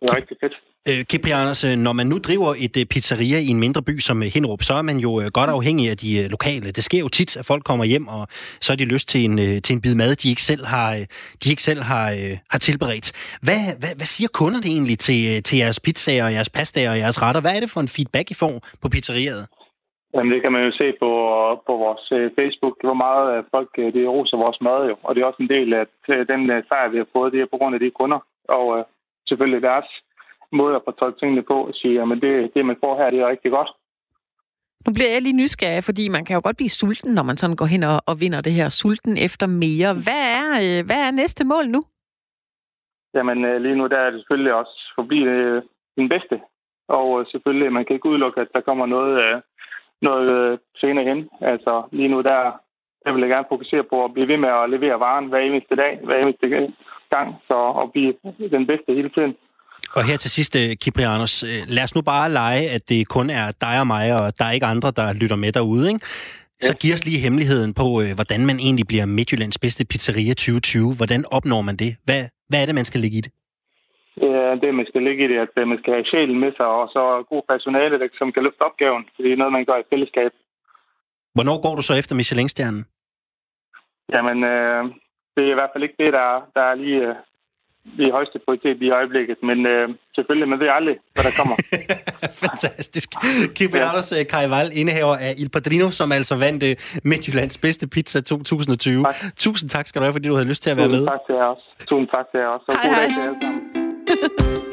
det er rigtig fedt. Øh, Kiprianos, når man nu driver et øh, pizzeria i en mindre by som øh, Hinderup, så er man jo øh, godt afhængig af de lokale. Det sker jo tit, at folk kommer hjem, og så er de lyst til en, til en bid mad, de ikke selv har, de ikke selv har, har tilberedt. Hvad, hvad, hvad siger kunderne egentlig til, til jeres pizzaer og jeres pastaer og jeres retter? Hvad er det for en feedback, I får på pizzeriet? Jamen, det kan man jo se på, på vores Facebook, hvor meget folk de roser vores mad jo. Og det er også en del af den sejr, vi har fået, det er på grund af de kunder. Og selvfølgelig deres måde at fortolke tingene på og sige, at det, det, man får her, det er rigtig godt. Nu bliver jeg lige nysgerrig, fordi man kan jo godt blive sulten, når man sådan går hen og, og vinder det her sulten efter mere. Hvad er, øh, hvad er næste mål nu? Jamen lige nu der er det selvfølgelig også forbi øh, den bedste. Og selvfølgelig, man kan ikke udelukke, at der kommer noget, øh, noget øh, senere hen. Altså lige nu, der, der vil jeg gerne fokusere på at blive ved med at levere varen hver eneste dag, hver eneste gang, så at blive den bedste hele tiden. Og her til sidst, øh, Kiprianos, øh, lad os nu bare lege, at det kun er dig og mig, og der er ikke andre, der lytter med derude, ikke? Så giv os lige hemmeligheden på, hvordan man egentlig bliver Midtjyllands bedste pizzeria 2020. Hvordan opnår man det? Hvad, hvad er det, man skal lægge i det? Ja, det, man skal ligge i det, at øh, man skal have sjælen med sig, og så god personale, der, som kan løfte opgaven, fordi det er noget, man gør i fællesskab. Hvornår går du så efter Michelin-stjernen? Jamen, øh, det er i hvert fald ikke det, der, der er lige øh, det er højeste prioritet i øjeblikket, men øh, selvfølgelig, man ved aldrig, hvad der kommer. Fantastisk. Hjerters, ja. Kai Wall, indehaver af Il Padrino, som altså vandt uh, Midtjyllands bedste pizza 2020. Tak. Tusind tak skal du have, fordi du havde lyst til at være Tusind med. tak til jer også. Tusind tak til jer også. Og hej, god hej. dag til jer alle sammen.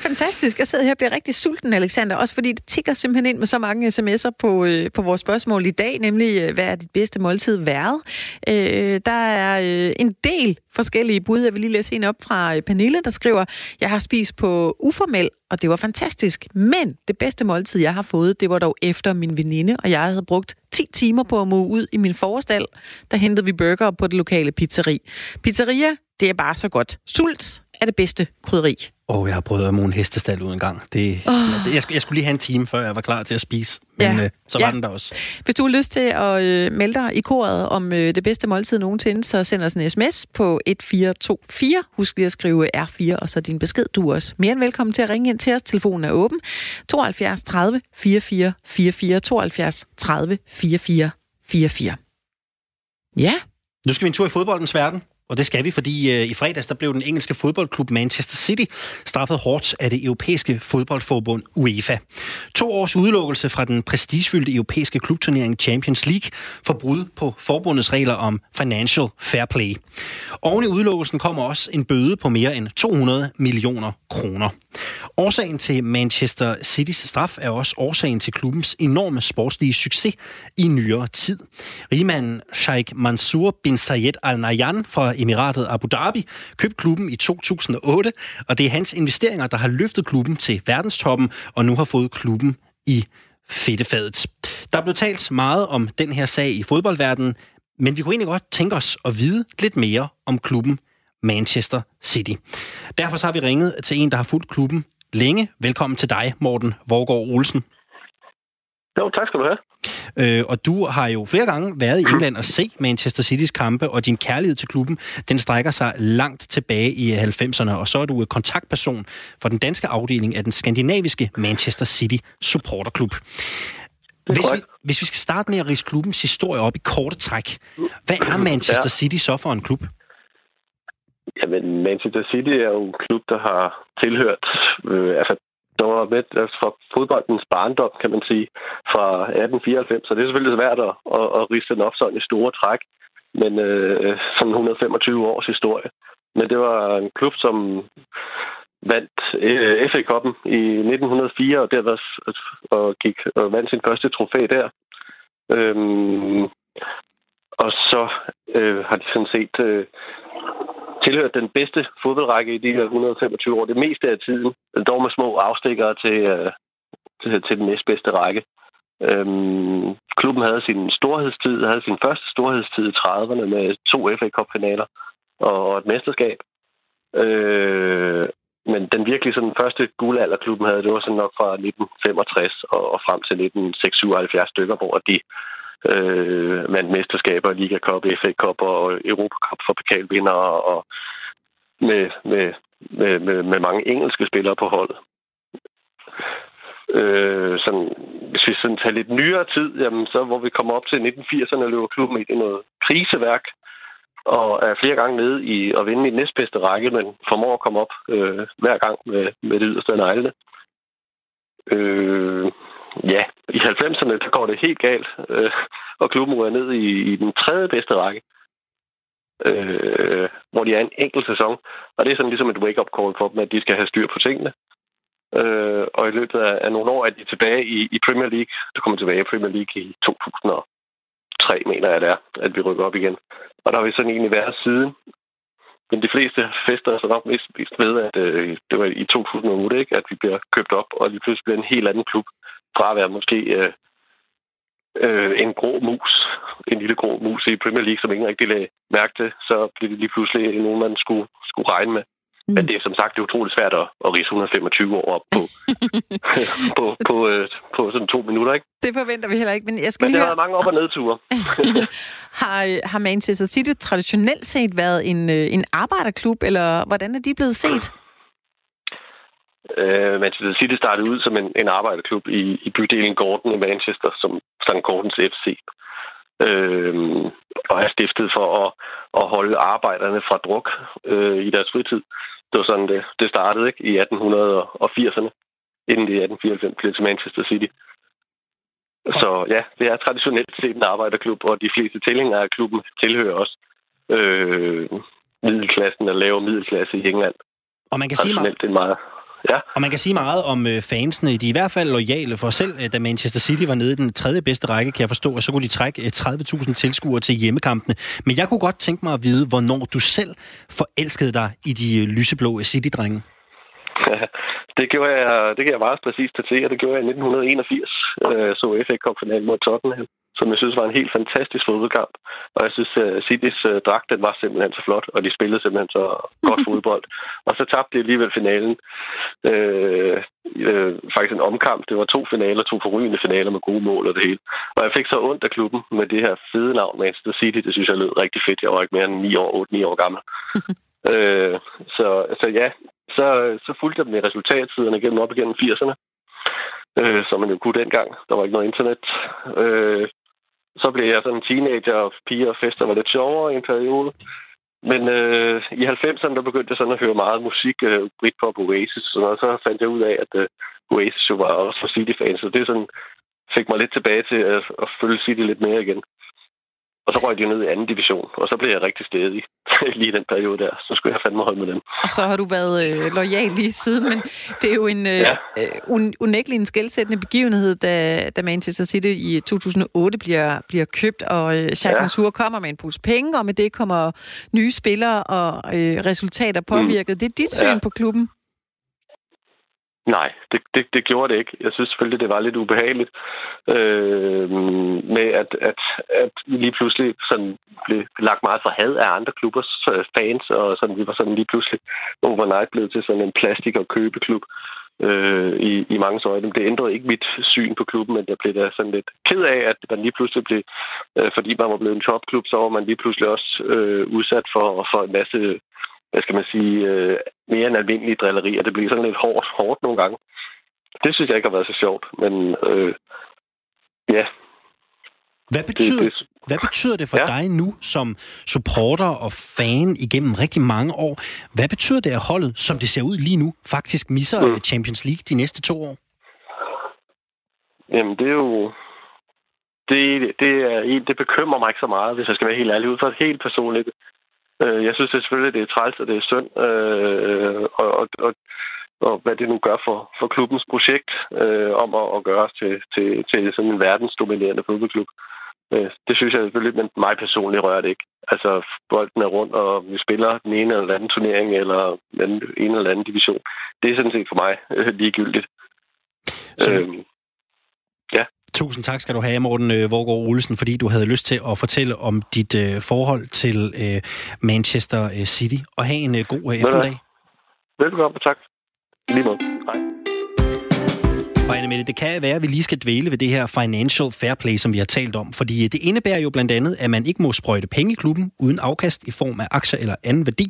Fantastisk. Jeg sidder her og bliver rigtig sulten, Alexander. Også fordi det tigger simpelthen ind med så mange sms'er på, øh, på vores spørgsmål i dag, nemlig, øh, hvad er dit bedste måltid været? Øh, der er øh, en del forskellige bud. Jeg vil lige læse en op fra øh, Pernille, der skriver, jeg har spist på uformel, og det var fantastisk. Men det bedste måltid, jeg har fået, det var dog efter min veninde, og jeg havde brugt 10 timer på at må ud i min forestal. Der hentede vi burger på det lokale pizzeri. Pizzeria, det er bare så godt. Sult er det bedste krydderi. Åh, oh, jeg har prøvet at en hestestal ud en gang. Det, oh. jeg, skulle, jeg skulle lige have en time, før jeg var klar til at spise. Men Ja. øh, så var Ja. den der også. Hvis du har lyst til at øh, melde dig i koret om øh, det bedste måltid nogensinde, så send os en sms på 1424. Husk lige at skrive R4 og så din besked. Du er også mere end velkommen til at ringe ind til os. Telefonen er åben. 72 30 44 44 72 30 44 44. Ja, Nu skal vi en tur i fodboldens verden. Og det skal vi, fordi øh, i fredags der blev den engelske fodboldklub Manchester City straffet hårdt af det europæiske fodboldforbund UEFA. To års udelukkelse fra den prestigefyldte europæiske klubturnering Champions League for brud på forbundets regler om financial fair play. Oven i udelukkelsen kommer også en bøde på mere end 200 millioner kroner. Årsagen til Manchester Citys straf er også årsagen til klubbens enorme sportslige succes i nyere tid. Rigmanden Sheikh Mansour bin Zayed Al Nahyan fra Emiratet Abu Dhabi købte klubben i 2008, og det er hans investeringer, der har løftet klubben til verdenstoppen, og nu har fået klubben i fedtefadet. Der er blevet talt meget om den her sag i fodboldverdenen, men vi kunne egentlig godt tænke os at vide lidt mere om klubben Manchester City. Derfor så har vi ringet til en, der har fulgt klubben længe. Velkommen til dig, Morten Vorgård Olsen. Jo, tak skal du have. Øh, og du har jo flere gange været i England og se Manchester Citys kampe, og din kærlighed til klubben, den strækker sig langt tilbage i 90'erne, og så er du kontaktperson for den danske afdeling af den skandinaviske Manchester City supporterklub. Hvis vi, hvis vi skal starte med at rise klubbens historie op i korte træk, hvad er Manchester City så for en klub? Jamen, Manchester City er jo en klub, der har tilhørt, øh, altså, der var med altså, fra fodboldens barndom, kan man sige, fra 1894, så det er selvfølgelig svært at, at, at riste den op sådan i store træk, men øh, sådan 125 års historie. Men det var en klub, som vandt øh, FA-koppen i 1904, og der var, og gik og vandt sin første trofæ der. Øhm, og så øh, har de sådan set øh, tilhørt den bedste fodboldrække i de her 125 år. Det meste af tiden, altså, dog med små afstikkere til, øh, til, til den næstbedste række. Øhm, klubben havde sin storhedstid, havde sin første storhedstid i 30'erne med to FA Cup-finaler og, og et mesterskab. Øh, men den virkelig sådan første guldalder, klubben havde, det var sådan nok fra 1965 og, og frem til 1976 stykker, hvor de øh, vandt mesterskaber, Liga Cup, FA Cup og Europa Cup for pokalvindere og med, med, med, med, med mange engelske spillere på holdet. Øh, sådan, hvis vi sådan tager lidt nyere tid, jamen, så hvor vi kommer op til 1980'erne, løber klubben ind i noget kriseværk, og er flere gange nede i at vinde i næstbedste række, men formår at komme op øh, hver gang med, med det yderste af neglene. Øh, ja, i 90'erne der går det helt galt, øh, og klubben ryger ned i, i den tredje bedste række, øh, hvor de er en enkelt sæson. Og det er sådan ligesom et wake-up call for dem, at de skal have styr på tingene. Øh, og i løbet af, af nogle år er de tilbage i, i Premier League. Der kommer tilbage i Premier League i 2003, mener jeg det er, at vi rykker op igen. Og der har vi sådan egentlig været siden. Men de fleste fester sig nok mest, mest ved, at øh, det var i 2008, ikke, at vi bliver købt op, og lige pludselig bliver en helt anden klub. Fra at være måske øh, øh, en grå mus, en lille grå mus i Premier League, som ingen rigtig lagde mærke til, så blev det lige pludselig nogen, man skulle, skulle regne med. Mm. Men det er som sagt det er utroligt svært at, at rise 125 år op på, på, på, øh, på sådan to minutter, ikke? Det forventer vi heller ikke, men jeg skal men lige det har været mange op- og nedture. har, har Manchester City traditionelt set været en, øh, en arbejderklub, eller hvordan er de blevet set? Uh, Manchester City startede ud som en, en arbejderklub i, i bydelen Gordon i Manchester, som St. Gordons FC. Uh, og er stiftet for at, at holde arbejderne fra druk uh, i deres fritid. Det var sådan, det, det startede ikke i 1880'erne, inden det i 1894 blev til Manchester City. Så ja, det er traditionelt set en arbejderklub, og de fleste tilhængere af klubben tilhører også øh, middelklassen og lave middelklasse i England. Og man kan sige det er meget Ja. Og man kan sige meget om øh, fansene. De er i hvert fald lojale for selv, øh, da Manchester City var nede i den tredje bedste række, kan jeg forstå, og så kunne de trække øh, 30.000 tilskuere til hjemmekampene. Men jeg kunne godt tænke mig at vide, hvornår du selv forelskede dig i de øh, lyseblå City-drenge det gjorde jeg, det kan jeg meget præcist til, og det gjorde jeg i 1981, øh, så FA Cup-finalen mod Tottenham som jeg synes var en helt fantastisk fodboldkamp. Og jeg synes, at Citys uh, dragt, den var simpelthen så flot, og de spillede simpelthen så godt fodbold. Og så tabte de alligevel finalen. Øh, øh, faktisk en omkamp. Det var to finaler, to forrygende finaler med gode mål og det hele. Og jeg fik så ondt af klubben med det her fede navn, Manchester City. Det synes jeg lød rigtig fedt. Jeg var ikke mere end 9 år, 8-9 år gammel. øh, så, så ja, så, så fulgte jeg i resultatsiderne gennem op igennem 80'erne. Øh, som man jo kunne dengang. Der var ikke noget internet. Øh, så blev jeg sådan en teenager, og piger og fester var lidt sjovere i en periode. Men øh, i 90'erne, der begyndte jeg sådan at høre meget musik, øh, Britpop Oasis, og så fandt jeg ud af, at øh, Oasis jo var også for City-fans, så det sådan fik mig lidt tilbage til at, at følge City lidt mere igen. Og så røg de ned i anden division, og så blev jeg rigtig stedig lige den periode der. Så skulle jeg fandme holde med dem. Og så har du været øh, lojal lige siden, men det er jo en øh, ja. øh, un, unægtelig en skældsættende begivenhed, da, da Manchester City i 2008 bliver, bliver købt, og øh, Jacques ja. Mansour kommer med en pose penge, og med det kommer nye spillere og øh, resultater påvirket. Mm. Det er dit syn ja. på klubben? Nej, det, det, det gjorde det ikke. Jeg synes selvfølgelig, det var lidt ubehageligt øh, med, at, at, at lige pludselig sådan blev lagt meget for had af andre klubbers øh, fans, og sådan, vi var sådan lige pludselig overnight blevet til sådan en plastik- og købeklub øh, i, i mange øjne. Det ændrede ikke mit syn på klubben, men jeg blev da sådan lidt ked af, at man lige pludselig blev, øh, fordi man var blevet en topklub, så var man lige pludselig også øh, udsat for, for en masse hvad skal man sige, øh, mere end almindelige drillerier. Det bliver sådan lidt hårdt, hårdt nogle gange. Det synes jeg ikke har været så sjovt, men øh, ja. Hvad betyder, det, det, hvad betyder det for ja. dig nu som supporter og fan igennem rigtig mange år? Hvad betyder det, at holdet, som det ser ud lige nu, faktisk misser mm. Champions League de næste to år? Jamen, det er jo... Det, det, er, det bekymrer mig ikke så meget, hvis jeg skal være helt ærlig. Ud fra et helt personligt Øh, jeg synes det selvfølgelig, det er træls, og det er synd, øh, og, og, og, og hvad det nu gør for, for klubbens projekt øh, om at, at gøre os til, til, til sådan en verdensdominerende fodboldklub. Øh, det synes jeg selvfølgelig, men mig personligt rører det ikke. Altså, bolden er rundt, og vi spiller den ene eller anden turnering, eller den ene eller anden division. Det er sådan set for mig øh, ligegyldigt. Så, øh, Tusind tak skal du have, Morten øh, Vorgård Olsen, fordi du havde lyst til at fortælle om dit øh, forhold til øh, Manchester City. Og have en øh, god øh, eftermiddag. Velkommen, tak. Lige måde. Hej. Og Anne det kan være, at vi lige skal dvæle ved det her financial fair play, som vi har talt om. Fordi øh, det indebærer jo blandt andet, at man ikke må sprøjte penge i klubben uden afkast i form af aktier eller anden værdi.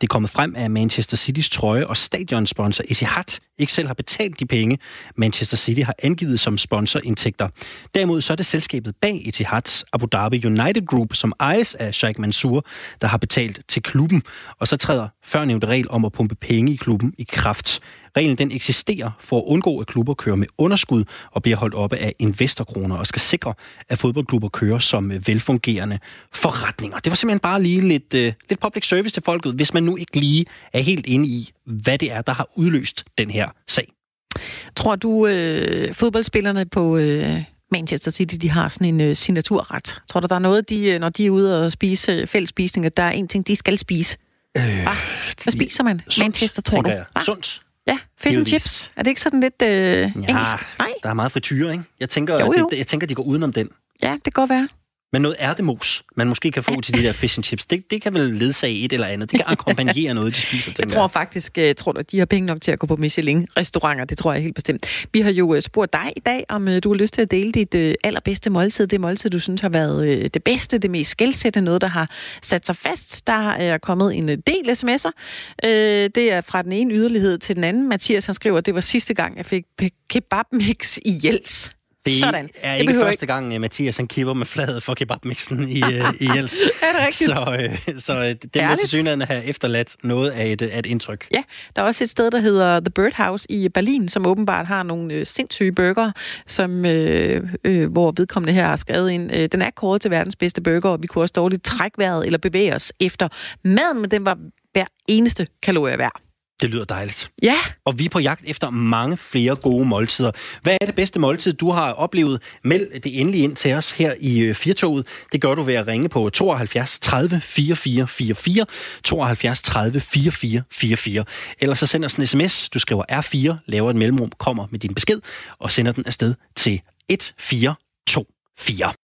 Det er kommet frem, at Manchester Citys trøje og stadionsponsor Etihad ikke selv har betalt de penge, Manchester City har angivet som sponsorindtægter. Derimod så er det selskabet bag Etihad, Abu Dhabi United Group, som ejes af Sheikh Mansour, der har betalt til klubben. Og så træder førnævnte regel om at pumpe penge i klubben i kraft. Reglen den eksisterer for at undgå, at klubber kører med underskud og bliver holdt oppe af investorkroner og skal sikre, at fodboldklubber kører som velfungerende forretninger. Det var simpelthen bare lige lidt, uh, lidt public service til folket, hvis man nu ikke lige er helt inde i, hvad det er, der har udløst den her sag. Tror du, øh, fodboldspillerne på øh, Manchester City, de har sådan en øh, signaturret? Tror du, der er noget, de, øh, når de er ude og spise fællesspisning, at der er en ting, de skal spise? Øh, ah, hvad spiser man? Sundt, Manchester, tror du? Jeg. Ah. Sundt. Ja, fish and chips. Er det ikke sådan lidt øh, ja, engelsk? Nej. Der er meget frityre, ikke? Jeg tænker, jo, jo. Det, jeg tænker, de går udenom den. Ja, det kan godt være. Men noget ærtemos, man måske kan få til de der fish and chips, det, det kan vel ledsage et eller andet. Det kan akkompagnere noget, de spiser. Jeg tror faktisk, jeg tror, at de har penge nok til at gå på Michelin-restauranter. Det tror jeg helt bestemt. Vi har jo øh, spurgt dig i dag, om øh, du har lyst til at dele dit øh, allerbedste måltid. Det måltid, du synes har været det bedste, det mest skældsættende, noget, der har sat sig fast. Der er kommet en del sms'er. Det er fra den ene yderlighed til den anden. Mathias han skriver, at det var sidste gang, jeg fik kebabmix i Jels. Det Sådan. er ikke første ikke. gang, Mathias han kipper med fladet for kebabmixen i, i Jels. er det rigtigt? Så, øh, så øh, det må til synligheden have efterladt noget af et, af et indtryk. Ja, der er også et sted, der hedder The Birdhouse i Berlin, som åbenbart har nogle øh, sindssyge burger, som, øh, øh, hvor vedkommende her har skrevet ind, øh, den er kåret til verdens bedste burger, og vi kunne også dårligt trække vejret eller bevæge os efter maden, men den var hver eneste kalorie værd. Det lyder dejligt. Ja. Og vi er på jagt efter mange flere gode måltider. Hvad er det bedste måltid, du har oplevet? Meld det endelig ind til os her i Firtoget. Det gør du ved at ringe på 72 30 44 44, 72 30 44 44. Eller så sender os en sms. Du skriver R4, laver et mellemrum, kommer med din besked og sender den afsted til 1424.